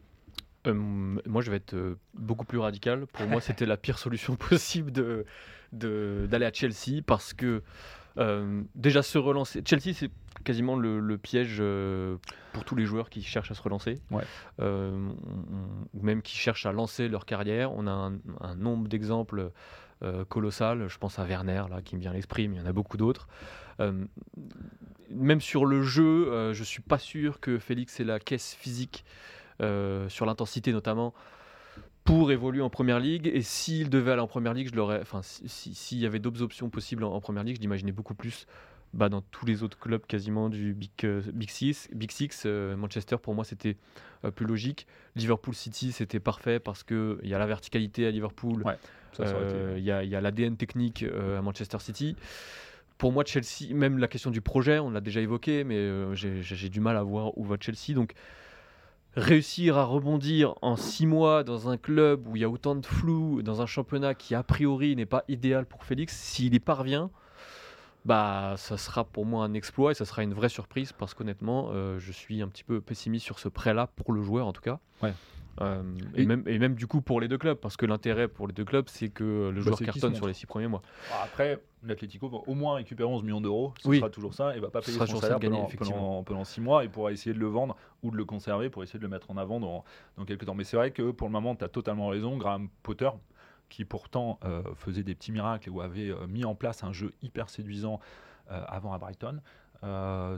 Speaker 1: Moi, je vais être beaucoup plus radical. Pour moi, c'était la pire solution possible de- d'aller à Chelsea parce que euh, déjà se relancer. Chelsea, c'est quasiment le, le piège euh, pour tous les joueurs qui cherchent à se relancer,
Speaker 2: Ouais.
Speaker 1: Euh, ou même qui cherchent à lancer leur carrière. On a un, un nombre d'exemples colossal. Je pense à Werner là, qui me vient à l'esprit, mais il y en a beaucoup d'autres. Même sur le jeu, je suis pas sûr que Félix ait la caisse physique sur l'intensité notamment pour évoluer en première ligue. Et s'il devait aller en première ligue, je l'aurais. Enfin, si- si- s'il y avait d'autres options possibles en, en première ligue, je l'imaginais beaucoup plus. bah, dans tous les autres clubs quasiment du Big, euh, Big Six. Big Six euh, Manchester, pour moi, c'était euh, plus logique. Liverpool City, c'était parfait parce qu'il y a la verticalité à Liverpool.
Speaker 2: Ouais,
Speaker 1: Il y a, a l'ADN technique à Manchester City. Pour moi, Chelsea, même la question du projet, on l'a déjà évoqué, mais j'ai du mal à voir où va Chelsea. Donc, réussir à rebondir en six mois dans un club où il y a autant de flou, dans un championnat qui a priori n'est pas idéal pour Félix, s'il y parvient, bah, ça sera pour moi un exploit et ça sera une vraie surprise parce qu'honnêtement, euh, je suis un petit peu pessimiste sur ce prêt-là pour le joueur en tout cas.
Speaker 2: Ouais.
Speaker 1: Euh, et,
Speaker 2: Et-
Speaker 1: même, et même du coup pour les deux clubs, parce que l'intérêt pour les deux clubs, c'est que le
Speaker 2: Bah,
Speaker 1: joueur cartonne sur les six premiers mois.
Speaker 2: Après, l'Atlético va au moins récupérer 11 millions d'euros. Ce
Speaker 1: Oui.
Speaker 2: sera toujours ça. Et va pas payer son salaire pendant, pendant, pendant 6 mois. Il pourra essayer de le vendre ou de le conserver pour essayer de le mettre en avant dans, dans quelques temps. Mais c'est vrai que pour le moment, tu as totalement raison. Graham Potter, qui pourtant euh, faisait des petits miracles et ou avait euh, mis en place un jeu hyper séduisant euh, avant à Brighton.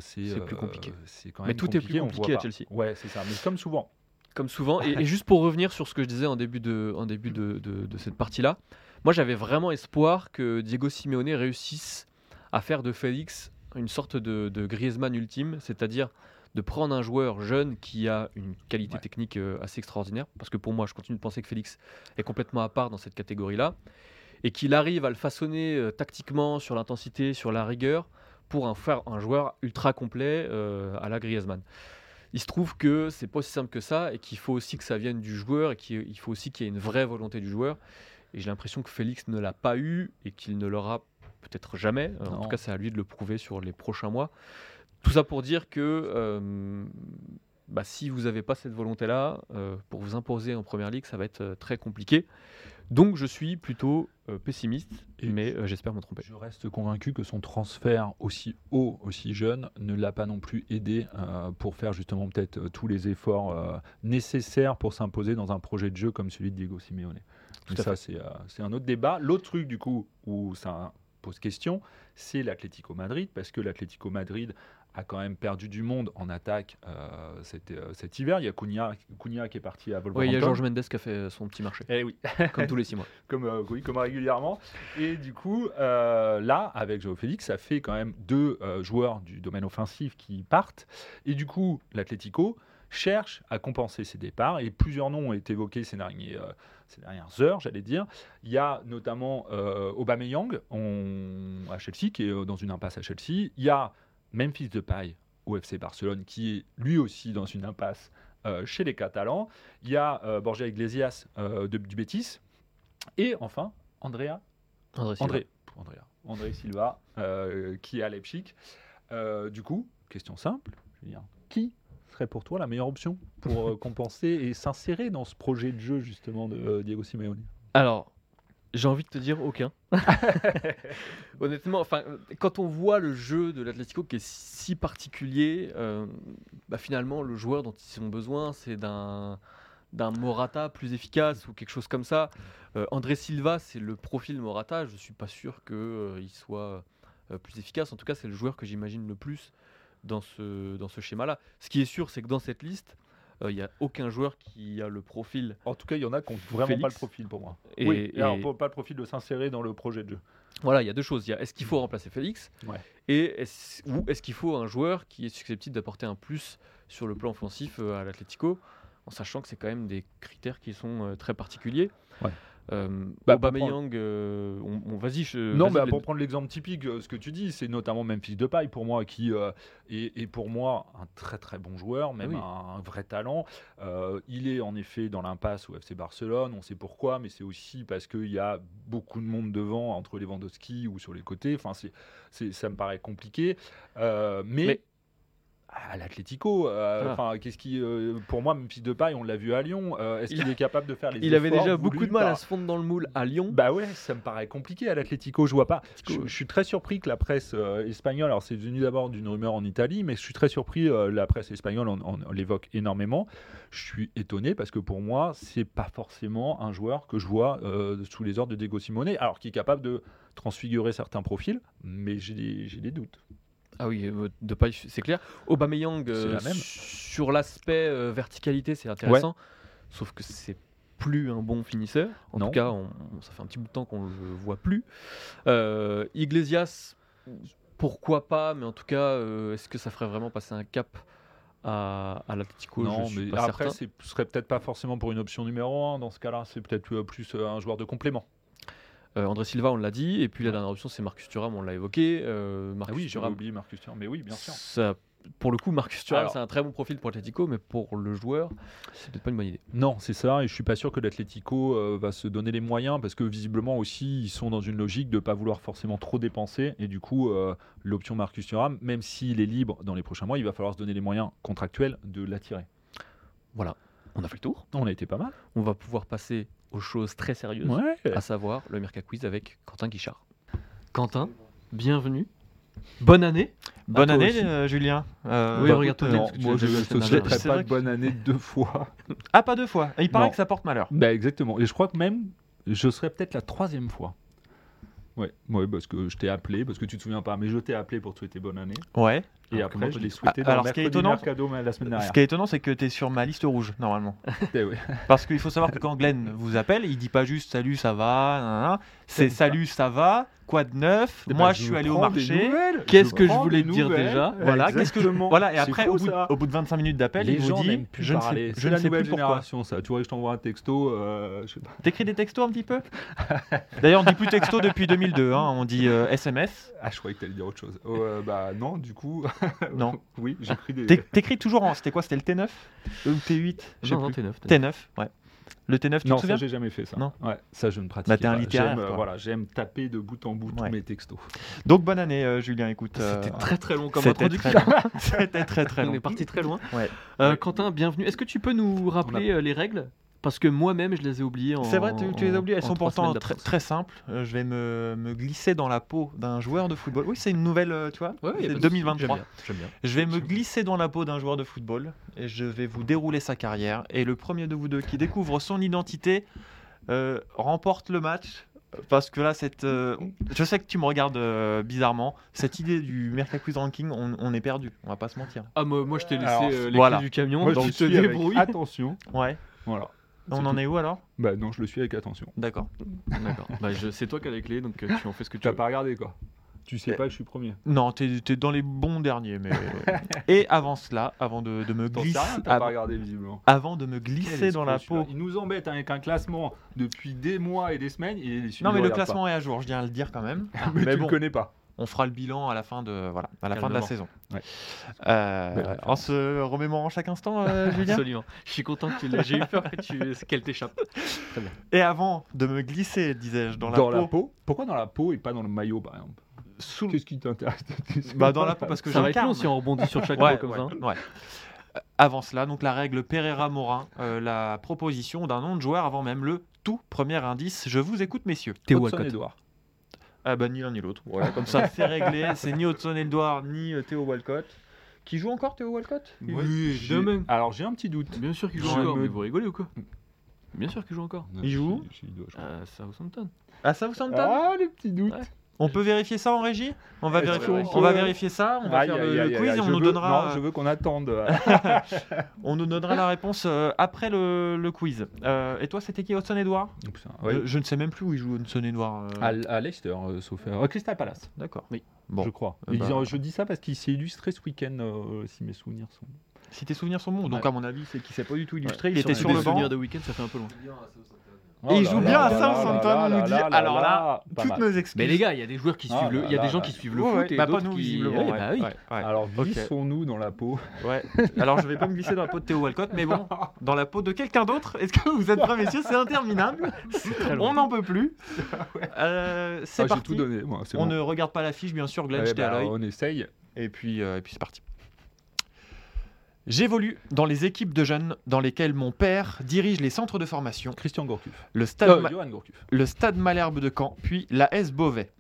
Speaker 2: c'est
Speaker 1: plus compliqué.
Speaker 2: c'est quand
Speaker 1: Mais tout est plus compliqué à. Chelsea.
Speaker 2: Ouais, c'est ça. Mais comme souvent.
Speaker 1: comme souvent. Et, et juste pour revenir sur ce que je disais en début de, en début de, de- de cette partie-là, moi j'avais vraiment espoir que Diego Simeone réussisse à faire de Félix une sorte de, de Griezmann ultime, c'est-à-dire de prendre un joueur jeune qui a une qualité
Speaker 2: Ouais.
Speaker 1: technique euh, assez extraordinaire, parce que pour moi je continue de penser que Félix est complètement à part dans cette catégorie-là, et qu'il arrive à le façonner euh, tactiquement sur l'intensité, sur la rigueur, pour en faire un joueur ultra complet euh, à la Griezmann. Il se trouve que c'est pas aussi simple que ça et qu'il faut aussi que ça vienne du joueur et qu'il il faut aussi qu'il y ait une vraie volonté du joueur. Et j'ai l'impression que Félix ne l'a pas eu et qu'il ne l'aura peut-être jamais. Euh, en tout cas, c'est à lui de le prouver sur les prochains mois. Tout ça pour dire que euh, bah, si vous n'avez pas cette volonté-là, euh, pour vous imposer en première ligue, ça va être euh, très compliqué. Donc je suis plutôt pessimiste,
Speaker 2: Et
Speaker 1: mais j'espère me tromper.
Speaker 2: Je reste convaincu que son transfert aussi haut, aussi jeune, ne l'a pas non plus aidé pour faire justement peut-être tous les efforts nécessaires pour s'imposer dans un projet de jeu comme celui de Diego Simeone.
Speaker 1: Tout
Speaker 2: Mais ça, c'est euh, c'est un autre débat. L'autre truc, du coup, où ça pose question, c'est l'Atlético Madrid, parce que l'Atlético Madrid a quand même perdu du monde en attaque euh, cet, euh, cet hiver. Il y a Cunha, Cunha qui est parti à
Speaker 1: Oui,
Speaker 2: Wolverhampton.
Speaker 1: il y a Georges Mendes qui a fait son petit marché,
Speaker 2: Eh oui,
Speaker 1: comme tous les six mois.
Speaker 2: comme, euh, oui, comme régulièrement. Et du coup, euh, là, avec Joao Félix, ça fait quand même deux euh, joueurs du domaine offensif qui partent. Et du coup, l'Atlético cherche à compenser ses départs. Et plusieurs noms ont été évoqués ces, derniers, euh, ces dernières heures, j'allais dire. Il y a notamment euh, Aubameyang on- à Chelsea, qui est euh, dans une impasse à Chelsea. Il y a Memphis Depay au FC Barcelone, qui est lui aussi dans une impasse euh, chez les Catalans. Il y a Borja Iglesias de- du Betis. Et enfin, Andrea
Speaker 1: André Silva.
Speaker 2: André, Andrea, André Silva, qui est à Leipzig. Du coup, question simple, je veux dire, qui serait pour toi la meilleure option pour euh, compenser et s'insérer dans ce projet de jeu justement de euh, Diego Simeone?
Speaker 1: Alors, j'ai envie de te dire aucun. Honnêtement, enfin, quand on voit le jeu de l'Atlético qui est si particulier, euh, bah, finalement, le joueur dont ils ont besoin, c'est d'un d'un Morata plus efficace ou quelque chose comme ça. Euh, André Silva, c'est le profil Morata. Je suis pas sûr qu'il soit euh, plus efficace. En tout cas, c'est le joueur que j'imagine le plus dans ce, dans ce schéma-là. Ce qui est sûr, c'est que dans cette liste, euh, il n'y a aucun joueur qui a le profil
Speaker 2: En tout cas, il y en a qui n'ont vraiment
Speaker 1: Félix.
Speaker 2: pas le profil pour moi.
Speaker 1: Et-
Speaker 2: oui,
Speaker 1: et-
Speaker 2: alors, pas- le profil de s'insérer dans le projet de jeu.
Speaker 1: Voilà, il y a deux choses. Est-ce qu'il faut remplacer Félix?
Speaker 2: Ouais.
Speaker 1: Et ou est-ce qu'il faut un joueur qui est susceptible d'apporter un plus sur le plan offensif euh, à l'Atlético, en sachant que c'est quand même des critères qui sont euh, très particuliers.
Speaker 2: Ouais.
Speaker 1: Euh,
Speaker 2: Bah,
Speaker 1: Aubameyang, euh, on, on- vas-y.
Speaker 2: Non, mais
Speaker 1: les-
Speaker 2: pour prendre l'exemple typique, euh, ce que tu dis, c'est notamment Memphis Depay pour moi, qui euh, est, est pour moi un très très bon joueur, même
Speaker 1: oui.
Speaker 2: un, un vrai talent. Il est en effet dans l'impasse au FC Barcelone, on sait pourquoi, mais c'est aussi parce qu'il y a beaucoup de monde devant, entre Lewandowski ou sur les côtés. Enfin, c'est, c'est- ça me paraît compliqué. Mais,
Speaker 1: Mais-
Speaker 2: à l'Atlético, euh, enfin, qu'est-ce qui, euh, pour moi, Memphis Depay, on l'a vu à Lyon. euh, est-ce
Speaker 1: Il
Speaker 2: qu'il est capable de faire les
Speaker 1: Il avait déjà beaucoup de mal
Speaker 2: par-
Speaker 1: à se fondre dans le moule à Lyon.
Speaker 2: bah ouais, ça me paraît compliqué à l'Atlético. Je vois pas. Je, suis très surpris que la presse euh, espagnole, alors c'est venu d'abord d'une rumeur en Italie, mais je suis très surpris. la presse espagnole en l'évoque énormément. Je suis étonné parce que pour moi, c'est pas forcément un joueur que je vois sous les ordres de Diego Simone, alors qui est capable de transfigurer certains profils, mais j'ai des, j'ai des doutes.
Speaker 1: Ah oui, euh, de pas, c'est clair. Aubameyang, euh,
Speaker 2: la même.
Speaker 1: sur l'aspect euh, verticalité, c'est intéressant. Sauf que c'est plus un bon finisseur. En
Speaker 2: Non.
Speaker 1: tout cas, on- ça fait un petit bout de temps qu'on le voit plus. Euh, Iglesias, pourquoi pas, mais en tout cas, est-ce que ça ferait vraiment passer un cap à, à l'Atlético?
Speaker 2: Non,
Speaker 1: Je suis
Speaker 2: mais
Speaker 1: pas
Speaker 2: après, ce serait peut-être pas forcément pour une option numéro 1. Dans ce cas-là, c'est peut-être plus un joueur de complément.
Speaker 1: Euh, André Silva, on l'a dit. Et puis la dernière option, c'est Marcus Thuram, on l'a évoqué. Euh,
Speaker 2: Ah
Speaker 1: Marcus
Speaker 2: oui, j'aurais oublié Marcus Thuram, mais oui, bien sûr.
Speaker 1: ça- pour le coup, Marcus Thuram, c'est un très bon profil pour Atletico, mais pour le joueur, c'est peut-être pas une bonne idée.
Speaker 2: Non, c'est ça, et je suis pas sûr que l'Atlético euh, va se donner les moyens parce que visiblement aussi ils sont dans une logique de ne pas vouloir forcément trop dépenser et du coup euh, l'option Marcus Thuram, même s'il est libre dans les prochains mois, il va falloir se donner les moyens contractuels de l'attirer.
Speaker 1: Voilà, on a fait le tour.
Speaker 2: On a été pas mal.
Speaker 1: On va pouvoir passer aux choses très sérieuses,
Speaker 2: Ouais.
Speaker 1: à savoir le Merca Quiz avec Quentin Guichard. Quentin, bienvenue. Bonne année.
Speaker 3: Bonne année, euh, Julien. Euh,
Speaker 1: Oui,
Speaker 3: bah,
Speaker 1: bien,
Speaker 3: euh,
Speaker 1: que tu
Speaker 2: moi je ne souhaiterais pas de bonne année deux fois.
Speaker 3: Ah, pas deux fois. Il paraît
Speaker 2: Non.
Speaker 3: que ça porte malheur.
Speaker 2: bah exactement, et je crois que même je serais peut-être la troisième fois. Ouais, ouais, parce que je t'ai appelé, parce que tu te souviens pas, mais je t'ai appelé pour te souhaiter bonne année.
Speaker 3: Ouais.
Speaker 2: Et
Speaker 1: Alors,
Speaker 2: après, je l'ai souhaité
Speaker 3: Ah,
Speaker 2: dans
Speaker 3: alors, ce qui est étonnant-
Speaker 2: mercado la semaine
Speaker 3: Ce
Speaker 2: dernière.
Speaker 3: qui est étonnant, c'est que tu es sur ma liste rouge, normalement.
Speaker 2: Eh.
Speaker 3: Parce qu'il faut savoir que quand Glenn vous appelle, il dit pas juste salut, ça va, c'est salut, ça va, quoi de neuf
Speaker 2: Eh ben,
Speaker 3: Moi, je suis allé au marché.
Speaker 1: Qu'est-ce que je voulais te dire déjà?
Speaker 3: Voilà, qu'est-ce que je... Voilà, et après, au bout, au bout de 25 minutes d'appel, il vous dit Je ne sais, je ne sais plus pourquoi.
Speaker 2: ça. Tu que je t'envoie un texto euh.
Speaker 3: T'écris des textos un petit peu? D'ailleurs, on dit plus texto depuis 2002, hein, on dit euh, SMS.
Speaker 2: Ah, je croyais que t'allais dire autre chose. Oh, euh, bah non, du coup.
Speaker 3: Non.
Speaker 2: oui, j'ai pris des.
Speaker 3: T'é- T'écris toujours en. C'était quoi C'était le T9 Ou le T8 Je sais
Speaker 1: Non, non,
Speaker 3: plus.
Speaker 1: t'es neuf. t'es neuf.
Speaker 3: T9, ouais. Le T9, tu
Speaker 2: Non,
Speaker 3: te
Speaker 2: ça
Speaker 3: souviens
Speaker 2: j'ai jamais fait ça.
Speaker 3: Non.
Speaker 2: Ouais, ça je ne pratique
Speaker 3: Bah, t'es un
Speaker 2: pas.
Speaker 3: littéraire,
Speaker 2: J'aime, euh, voilà, j'aime taper de bout en bout tous mes textos.
Speaker 3: Donc bonne année, euh, Julien. Écoute, euh,
Speaker 1: C'était très très long comme
Speaker 3: c'était
Speaker 1: introduction.
Speaker 3: très- C'était très très
Speaker 1: On est
Speaker 3: long.
Speaker 1: parti très loin.
Speaker 3: Ouais.
Speaker 1: Euh, Quentin, bienvenue. Est-ce que tu peux nous rappeler euh, les règles? Parce que moi-même, je les ai oubliées. en-
Speaker 3: C'est vrai, tu, tu les as oubliées. Elles sont pourtant très, simples. Euh, je vais me, me glisser dans la peau d'un joueur de football. Oui, c'est une nouvelle, euh, tu vois.
Speaker 1: Ouais, ouais, y a
Speaker 3: c'est
Speaker 1: pas de souci.
Speaker 3: 2023.
Speaker 1: J'aime bien, J'aime bien.
Speaker 3: Je vais me glisser dans la peau d'un joueur de football et je vais vous dérouler sa carrière. Et le premier de vous deux qui découvre son identité euh, remporte le match. Parce que là, cette, euh, je sais que tu me regardes euh, bizarrement. Cette idée du Merca Quiz Ranking, on, on est perdu. On va pas se mentir.
Speaker 1: Ah, moi, moi, je t'ai laissé euh, les
Speaker 3: voilà.
Speaker 1: clés du camion.
Speaker 2: Moi,
Speaker 1: donc
Speaker 2: je
Speaker 1: tu te débrouilles.
Speaker 2: attention.
Speaker 3: Ouais.
Speaker 2: Voilà.
Speaker 3: On en
Speaker 2: tout.
Speaker 3: est où alors?
Speaker 2: Bah non, je le suis avec attention.
Speaker 3: D'accord.
Speaker 1: D'accord. Bah, je- c'est toi qui as les clés, donc euh, tu en fais ce que tu
Speaker 2: Tu as
Speaker 1: veux.
Speaker 2: pas regardé quoi Tu sais
Speaker 3: Eh.
Speaker 2: pas que je suis premier.
Speaker 3: Non, t'es es dans les bons derniers. Mais... et avant cela, avant de, de me glisser,
Speaker 2: rien, t'as
Speaker 3: av-
Speaker 2: pas regardé visiblement.
Speaker 3: avant de me glisser dans la peau.
Speaker 2: Il nous embête avec un classement depuis des mois et des semaines. Il est déçu.
Speaker 3: Non, mais le classement est à jour. Je tiens à le dire quand même.
Speaker 2: mais tu
Speaker 3: bon.
Speaker 2: le connais pas.
Speaker 3: On fera le bilan à la fin de voilà à la fin de la saison.
Speaker 2: Ouais.
Speaker 3: Euh, en se remémorant chaque instant, euh, Julien?
Speaker 1: Absolument. Je suis content que tu l'aies. J'ai eu peur que tu... qu'elle t'échappe. Très bien.
Speaker 3: Et avant de me glisser, disais-je, dans,
Speaker 2: Dans
Speaker 3: la,
Speaker 2: la
Speaker 3: peau,
Speaker 2: peau Pourquoi dans la peau et pas dans le maillot par exemple?
Speaker 3: Sous
Speaker 2: Qu'est-ce qui t'intéresse
Speaker 3: bah, dans la peau parce que
Speaker 1: Ça va être long si on rebondit sur chaque
Speaker 3: Ouais,
Speaker 1: comme
Speaker 3: ouais,
Speaker 1: ça. hein.
Speaker 3: ouais. Euh, Avant cela, donc la règle Pereira-Morin, euh, la proposition d'un nom de joueur avant même le tout premier indice. Je vous écoute, messieurs.
Speaker 1: Théo.
Speaker 2: Edouard.
Speaker 3: Ah bah ni l'un ni l'autre. Voilà, comme ça c'est réglé. C'est ni Hudson Edouard ni euh, Théo Walcott. Qui joue encore Théo Walcott?
Speaker 1: Oui,
Speaker 2: J'ai-
Speaker 1: évidemment.
Speaker 2: Alors j'ai un petit doute.
Speaker 1: Bien sûr qu'il joue
Speaker 2: Je
Speaker 1: encore.
Speaker 2: me-
Speaker 1: Mais vous rigolez ou quoi? Bien sûr qu'il joue encore.
Speaker 3: Il joue
Speaker 2: crois.
Speaker 1: À Southampton.
Speaker 3: À Southampton?
Speaker 2: Ah les petits doutes.
Speaker 1: Ouais.
Speaker 3: On peut vérifier ça en régie On va, vérifier,
Speaker 1: qu'on
Speaker 3: on va
Speaker 2: peut-
Speaker 3: vérifier ça, on va faire le, quiz et on nous
Speaker 2: veux-
Speaker 3: donnera,
Speaker 2: Non, je veux qu'on attende.
Speaker 3: on nous donnera la réponse euh, après le, le quiz. Euh, et toi, c'était qui Hudson Edouard?
Speaker 2: Putain,
Speaker 3: je, ne sais même plus où il joue Hudson Edouard. euh.
Speaker 2: À, à Leicester, euh, sauf euh, Crystal Palace,
Speaker 3: D'accord.
Speaker 1: Oui.
Speaker 3: Bon,
Speaker 2: je crois.
Speaker 3: Euh,
Speaker 2: Ils
Speaker 3: bah.
Speaker 2: je dis ça parce qu'il s'est illustré ce week-end, euh, si mes souvenirs sont.
Speaker 3: si tes souvenirs sont bons, donc
Speaker 1: Ouais.
Speaker 3: à mon avis, c'est qu'il s'est pas du tout illustré. il était sur le banc.
Speaker 1: souvenirs de week-end, ça fait un peu loin.
Speaker 2: Oh
Speaker 3: il
Speaker 2: là
Speaker 3: joue
Speaker 2: là
Speaker 3: bien à
Speaker 2: là
Speaker 3: Southampton,
Speaker 2: là
Speaker 3: on nous dit.
Speaker 2: là
Speaker 3: Alors
Speaker 2: là,
Speaker 3: toutes
Speaker 2: mal.
Speaker 3: nos excuses.
Speaker 1: Mais les gars, il y a des joueurs qui
Speaker 2: Ah
Speaker 1: suivent le, il y a
Speaker 2: là
Speaker 1: des
Speaker 2: là
Speaker 1: gens
Speaker 2: là.
Speaker 1: qui suivent le foot
Speaker 3: ouais.
Speaker 1: et
Speaker 3: Bah, pas
Speaker 1: d'autres
Speaker 3: nous,
Speaker 1: qui.
Speaker 3: visiblement.
Speaker 1: Ouais,
Speaker 3: ouais,
Speaker 1: bah oui.
Speaker 3: ouais, ouais.
Speaker 2: Alors, glissons-nous dans la peau.
Speaker 3: Ouais. Alors je vais pas me glisser dans la peau de Théo Walcott, mais bon, dans la peau de quelqu'un d'autre. Est-ce que vous êtes prêts, messieurs? C'est interminable. On n'en peut plus. C'est
Speaker 2: Ah, J'ai
Speaker 3: parti. On ne regarde pas la fiche, bien sûr. Glenn,
Speaker 2: Eh
Speaker 3: j'étais à l'œil.
Speaker 2: On essaye.
Speaker 3: Et puis, euh, et puis c'est parti. J'évolue dans les équipes de jeunes dans lesquelles mon père dirige les centres de formation,
Speaker 2: Christian Gourcuff.
Speaker 3: le stade,
Speaker 2: Euh,
Speaker 3: Ma-
Speaker 2: Gourcuff.
Speaker 3: le stade Malherbe de Caen, puis la S Beauvais.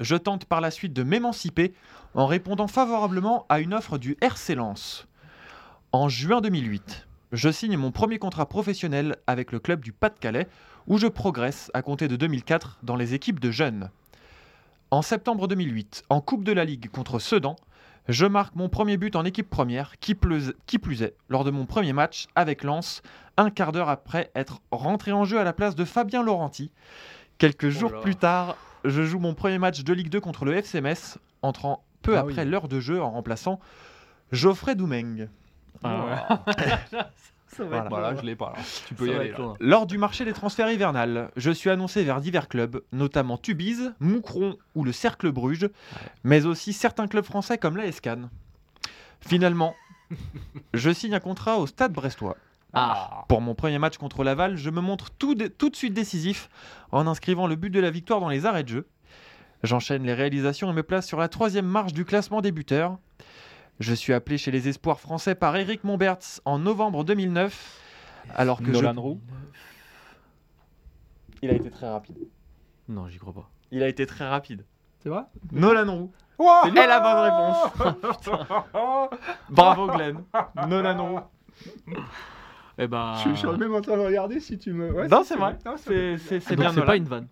Speaker 3: Je tente par la suite de m'émanciper en répondant favorablement à une offre du RC Lens. En juin 2008, je signe mon premier contrat professionnel avec le club du Pas-de-Calais, où je progresse à compter de 2004 dans les équipes de jeunes. En septembre 2008, en Coupe de la Ligue contre Sedan, je marque mon premier but en équipe première, qui plus, qui plus est, lors de mon premier match avec Lens, un quart d'heure après être rentré en jeu à la place de Fabien Laurenti. Quelques jours
Speaker 1: là.
Speaker 3: plus tard, je joue mon premier match de Ligue 2 contre le FC Metz, entrant peu
Speaker 2: Ah
Speaker 3: après
Speaker 2: oui.
Speaker 3: l'heure de jeu en remplaçant Geoffrey Doumeng.
Speaker 1: Ah Ça va
Speaker 3: Voilà.
Speaker 1: être
Speaker 2: Voilà,
Speaker 1: long,
Speaker 2: je l'ai pas là. Tu peux
Speaker 1: Ça
Speaker 2: y
Speaker 1: va
Speaker 2: aller.
Speaker 1: être
Speaker 2: là.
Speaker 1: long.
Speaker 3: Lors du marché des transferts hivernales, je suis annoncé vers divers clubs, notamment Tubize, Moucron ou le Cercle Bruges, mais aussi certains clubs français comme l'AS Cannes. Finalement, je signe un contrat au Stade Brestois.
Speaker 1: Ah.
Speaker 3: Pour mon premier match contre Laval, je me montre tout, de- tout de suite décisif en inscrivant le but de la victoire dans les arrêts de jeu. J'enchaîne les réalisations et me place sur la troisième marche du classement des buteurs. Je suis appelé chez les espoirs français par Eric Momberts en novembre 2009, alors que
Speaker 2: Nolan
Speaker 3: je...
Speaker 2: Roux.
Speaker 3: Il a été très rapide.
Speaker 1: Non, j'y crois pas.
Speaker 3: Il a été très rapide.
Speaker 2: C'est vrai?
Speaker 3: Nolan Roux.
Speaker 2: Wow
Speaker 3: C'est la bonne réponse. Bravo Glenn. Nolan Roux.
Speaker 1: Eh ben.
Speaker 2: Je suis même en train de regarder si tu me. Ouais,
Speaker 3: Non, c'est vrai. C'est c'est- c'est
Speaker 1: Donc,
Speaker 3: bien
Speaker 1: C'est pas une vanne.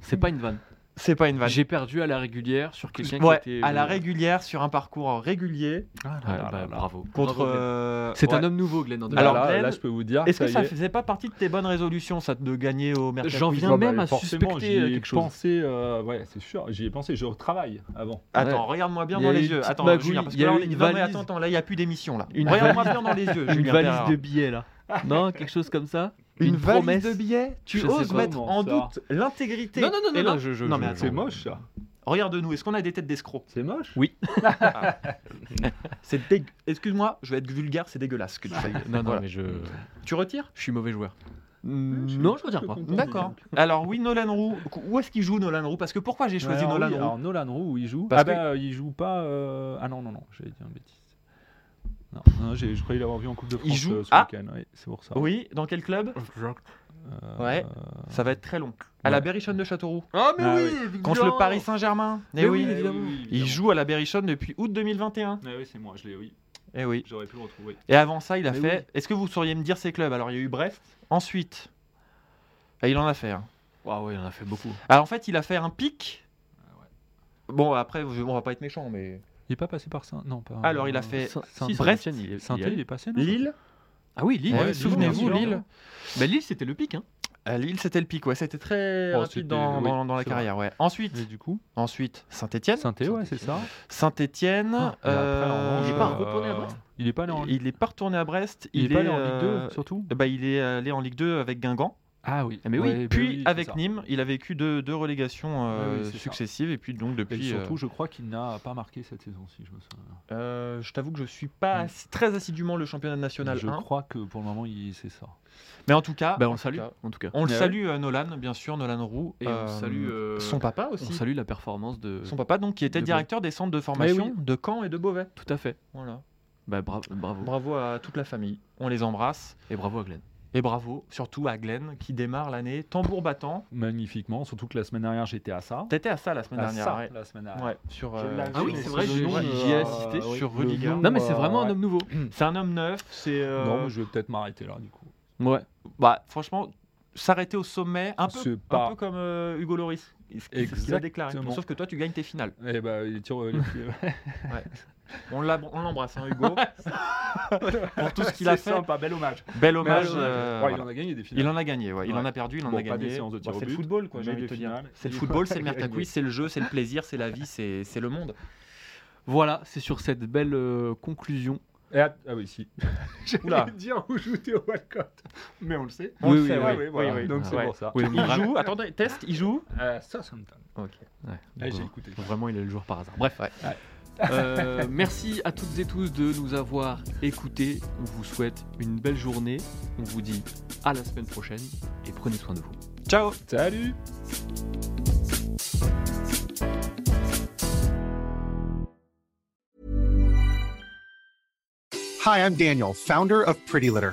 Speaker 1: C'est pas une vanne.
Speaker 3: C'est pas une vanne.
Speaker 1: J'ai perdu à la régulière sur quelqu'un
Speaker 3: Ouais,
Speaker 1: qui était.
Speaker 3: à la
Speaker 1: euh,
Speaker 3: régulière sur un parcours régulier
Speaker 2: Ah,
Speaker 1: ouais,
Speaker 2: là, là,
Speaker 1: bah,
Speaker 2: là.
Speaker 1: bravo.
Speaker 3: contre.
Speaker 1: Bravo, Glenn.
Speaker 3: euh,
Speaker 1: C'est un
Speaker 3: ouais.
Speaker 1: homme nouveau, Glenn. en
Speaker 3: Alors,
Speaker 2: là,
Speaker 3: Glenn,
Speaker 2: là, je peux vous dire.
Speaker 3: Est-ce que ça
Speaker 2: y est.
Speaker 3: faisait pas partie de tes bonnes résolutions, ça, de gagner au Mercati
Speaker 1: J'en viens même
Speaker 2: bah,
Speaker 1: à suspecter
Speaker 2: j'y ai
Speaker 1: quelque chose.
Speaker 2: pensé, euh, ouais, c'est sûr. J'y ai pensé. Je travaille avant.
Speaker 3: Attends,
Speaker 1: Ouais.
Speaker 3: regarde-moi bien
Speaker 1: y
Speaker 3: dans les yeux. Attends, Julien, parce
Speaker 1: il
Speaker 3: que
Speaker 1: y
Speaker 3: là, on est...
Speaker 1: valise.
Speaker 3: attends, attends, là, il n'y a plus d'émission là. Regarde-moi bien dans les yeux,
Speaker 1: Une valise de billets là. Non, quelque chose comme ça.
Speaker 3: Une, valise
Speaker 1: promesse.
Speaker 3: de billets Tu
Speaker 1: Je
Speaker 3: oses mettre en
Speaker 2: ça.
Speaker 3: doute l'intégrité
Speaker 1: Non, non, non, non, non, je- je-
Speaker 3: Non, mais.
Speaker 2: C'est moche ça.
Speaker 3: Regarde-nous, est-ce qu'on a des têtes d'escrocs
Speaker 2: C'est moche.
Speaker 1: Oui.
Speaker 3: C'est dégue- Excuse-moi, je vais être vulgaire, c'est dégueulasse ce que tu fais.
Speaker 1: Non, non,
Speaker 3: Voilà.
Speaker 1: mais je.
Speaker 3: Tu retires
Speaker 1: Je suis mauvais joueur.
Speaker 2: je-
Speaker 1: Non, je retire pas.
Speaker 3: D'accord. Alors oui, Nolan Roux. Où est-ce qu'il joue Nolan Roux? Parce que pourquoi j'ai choisi
Speaker 2: Alors,
Speaker 3: Nolan
Speaker 2: oui,
Speaker 3: Roux?
Speaker 2: alors, Nolan Roux, où il joue.
Speaker 3: Parce
Speaker 2: ah
Speaker 3: que-
Speaker 2: bah, il joue pas. euh, Ah non, non, non, j'allais dire une bêtise. Non, non, je croyais l'avoir vu en Coupe de France
Speaker 3: Il joue-
Speaker 2: euh, ce
Speaker 3: Ah
Speaker 2: week-end. Oui, c'est pour ça.
Speaker 3: Oui, dans quel club
Speaker 2: Euh,
Speaker 3: Ouais. Ça va être très long. À la Berrichonne de Châteauroux.
Speaker 1: Ah, mais
Speaker 2: Ah
Speaker 1: oui,
Speaker 3: Contre le Paris Saint-Germain. Eh
Speaker 1: Mais
Speaker 3: oui.
Speaker 1: oui, évidemment.
Speaker 3: Il joue à la Berrichonne depuis août 2021.
Speaker 2: Ah oui, c'est moi, je l'ai, oui.
Speaker 3: Eh oui.
Speaker 2: J'aurais pu le retrouver.
Speaker 3: Et avant ça, il a
Speaker 1: Mais
Speaker 3: fait.
Speaker 1: oui.
Speaker 3: Est-ce que vous sauriez me dire ses clubs? Alors il y a eu Brest. Ensuite, Ah, il en a fait. un.
Speaker 1: Ah ouais, il en a fait beaucoup.
Speaker 3: Alors en fait, il a fait un pic.
Speaker 2: Ah
Speaker 3: Bon après, je- on va pas être méchant, mais
Speaker 2: Il est pas passé par Saint. Non, pas.
Speaker 3: Alors, il a fait
Speaker 1: Saint-
Speaker 2: Saint-
Speaker 1: si,
Speaker 3: Brest,
Speaker 1: Saint-Étienne, il est-
Speaker 2: saint
Speaker 1: il est
Speaker 2: il est passé, non
Speaker 3: Lille.
Speaker 1: Ah oui, Lille.
Speaker 2: Ouais, Lille,
Speaker 3: Souvenez-vous,
Speaker 2: sûr.
Speaker 3: Lille.
Speaker 1: Bah, Lille, c'était le pic. Hein.
Speaker 3: À Lille, c'était le pic. Ouais, c'était très
Speaker 2: Oh,
Speaker 3: rapide
Speaker 2: c'était-
Speaker 3: dans,
Speaker 2: oui,
Speaker 3: dans- dans la carrière. Ouais. Ensuite,
Speaker 2: Et du coup,
Speaker 3: ensuite, Saint-Étienne.
Speaker 2: saint ouais, c'est ça.
Speaker 3: Saint-Étienne.
Speaker 2: Après, en
Speaker 1: il est
Speaker 2: revanche,
Speaker 1: pas
Speaker 2: euh,
Speaker 1: retourné à Brest
Speaker 2: Il est pas allé en
Speaker 3: Il est pas retourné à Brest.
Speaker 2: Il, est pas allé en Ligue 2,
Speaker 3: euh,
Speaker 2: surtout
Speaker 3: bah, il est allé en Ligue 2 avec Guingamp.
Speaker 2: Ah oui.
Speaker 1: mais oui.
Speaker 2: Ouais,
Speaker 3: Puis
Speaker 2: oui,
Speaker 3: avec. Nîmes, il a vécu deux, deux relégations euh,
Speaker 2: Ouais, oui, c'est ça.
Speaker 3: successives. Et puis donc
Speaker 2: Et
Speaker 3: depuis.
Speaker 2: surtout,
Speaker 3: euh,
Speaker 2: je crois qu'il n'a pas marqué cette saison-ci, je me souviens.
Speaker 3: euh, je t'avoue que je suis pas
Speaker 2: Mm.
Speaker 3: très assidûment le championnat national
Speaker 2: je
Speaker 3: 1.
Speaker 2: crois que pour le moment, il... c'est ça.
Speaker 3: Mais en tout cas,
Speaker 1: Bah, on le salue, en tout cas.
Speaker 3: On le salue, euh, Nolan, bien sûr, Nolan Roux.
Speaker 1: Et on
Speaker 3: Euh,
Speaker 1: salue. euh,
Speaker 3: son papa
Speaker 1: On
Speaker 3: aussi.
Speaker 1: salue la performance de.
Speaker 3: Son papa, donc, qui était
Speaker 1: de
Speaker 3: directeur des centres de formation de Caen et de Beauvais.
Speaker 1: Tout à fait.
Speaker 3: Voilà.
Speaker 1: Bah, bra- bravo.
Speaker 3: Bravo à toute la famille. On les embrasse.
Speaker 1: Et bravo à Glenn.
Speaker 3: Et bravo surtout à Glenn qui démarre l'année tambour battant.
Speaker 2: Magnifiquement, surtout que la semaine dernière, j'étais à ça.
Speaker 3: T'étais à ça la semaine
Speaker 2: À
Speaker 3: dernière.
Speaker 2: ça,
Speaker 3: ouais.
Speaker 2: la semaine dernière.
Speaker 3: Ouais, sur, euh,
Speaker 1: Ah oui, c'est vrai, j'y- ai assisté
Speaker 3: sur Rudiger.
Speaker 1: Non, mais c'est
Speaker 2: euh,
Speaker 1: vraiment un
Speaker 2: ouais.
Speaker 1: homme nouveau.
Speaker 3: C'est un homme neuf. C'est euh,
Speaker 2: Non, mais je vais peut-être m'arrêter là, du coup.
Speaker 1: Ouais.
Speaker 3: bah, franchement, s'arrêter au sommet, un peu, un peu comme euh, Hugo Loris. C'est ce qu'il a déclaré.
Speaker 2: Exactement.
Speaker 3: Sauf que toi, tu gagnes tes finales.
Speaker 2: Eh ben, il tire les pieds.
Speaker 3: On l'embrasse, hein, Hugo. pour tout ce qu'il a
Speaker 2: C'est
Speaker 3: fait.
Speaker 2: sympa, bel hommage.
Speaker 3: Bel hommage. Euh,
Speaker 2: Ouais,
Speaker 3: voilà.
Speaker 2: Il en a gagné des finales.
Speaker 3: Il en a gagné, ouais. il
Speaker 2: Ouais.
Speaker 3: en a perdu, il en
Speaker 2: Bon,
Speaker 3: a gagné. Bah,
Speaker 2: au
Speaker 3: c'est le
Speaker 2: but,
Speaker 3: football, quoi, j'ai envie de
Speaker 2: des
Speaker 3: te dire. C'est le football, c'est le. Mercaqui, c'est le jeu, c'est le plaisir, c'est la vie, c'est le monde.
Speaker 1: Voilà, c'est sur cette belle euh, conclusion
Speaker 2: Et ah oui, si. J'allais dire où joue Théo Walcott. Mais on le sait.
Speaker 3: On
Speaker 1: Oui,
Speaker 3: le
Speaker 1: oui,
Speaker 3: sait,
Speaker 1: oui,
Speaker 3: ouais.
Speaker 2: oui, voilà.
Speaker 3: oui, oui.
Speaker 2: Donc c'est
Speaker 3: Ouais.
Speaker 2: pour ça.
Speaker 1: Oui,
Speaker 3: Il joue, attendez, test, il joue
Speaker 2: Euh, Southampton.
Speaker 3: Ok.
Speaker 1: Ouais, donc,
Speaker 2: j'ai
Speaker 1: euh,
Speaker 2: écouté.
Speaker 1: Vraiment, il est le joueur par hasard. Bref.
Speaker 3: Ouais.
Speaker 2: Ouais.
Speaker 1: Euh, merci à toutes et tous de nous avoir écoutés. On vous souhaite une belle journée. On vous dit à la semaine prochaine et prenez soin de vous.
Speaker 3: Ciao
Speaker 2: Salut
Speaker 4: Hi, I'm Daniel, founder of Pretty Litter.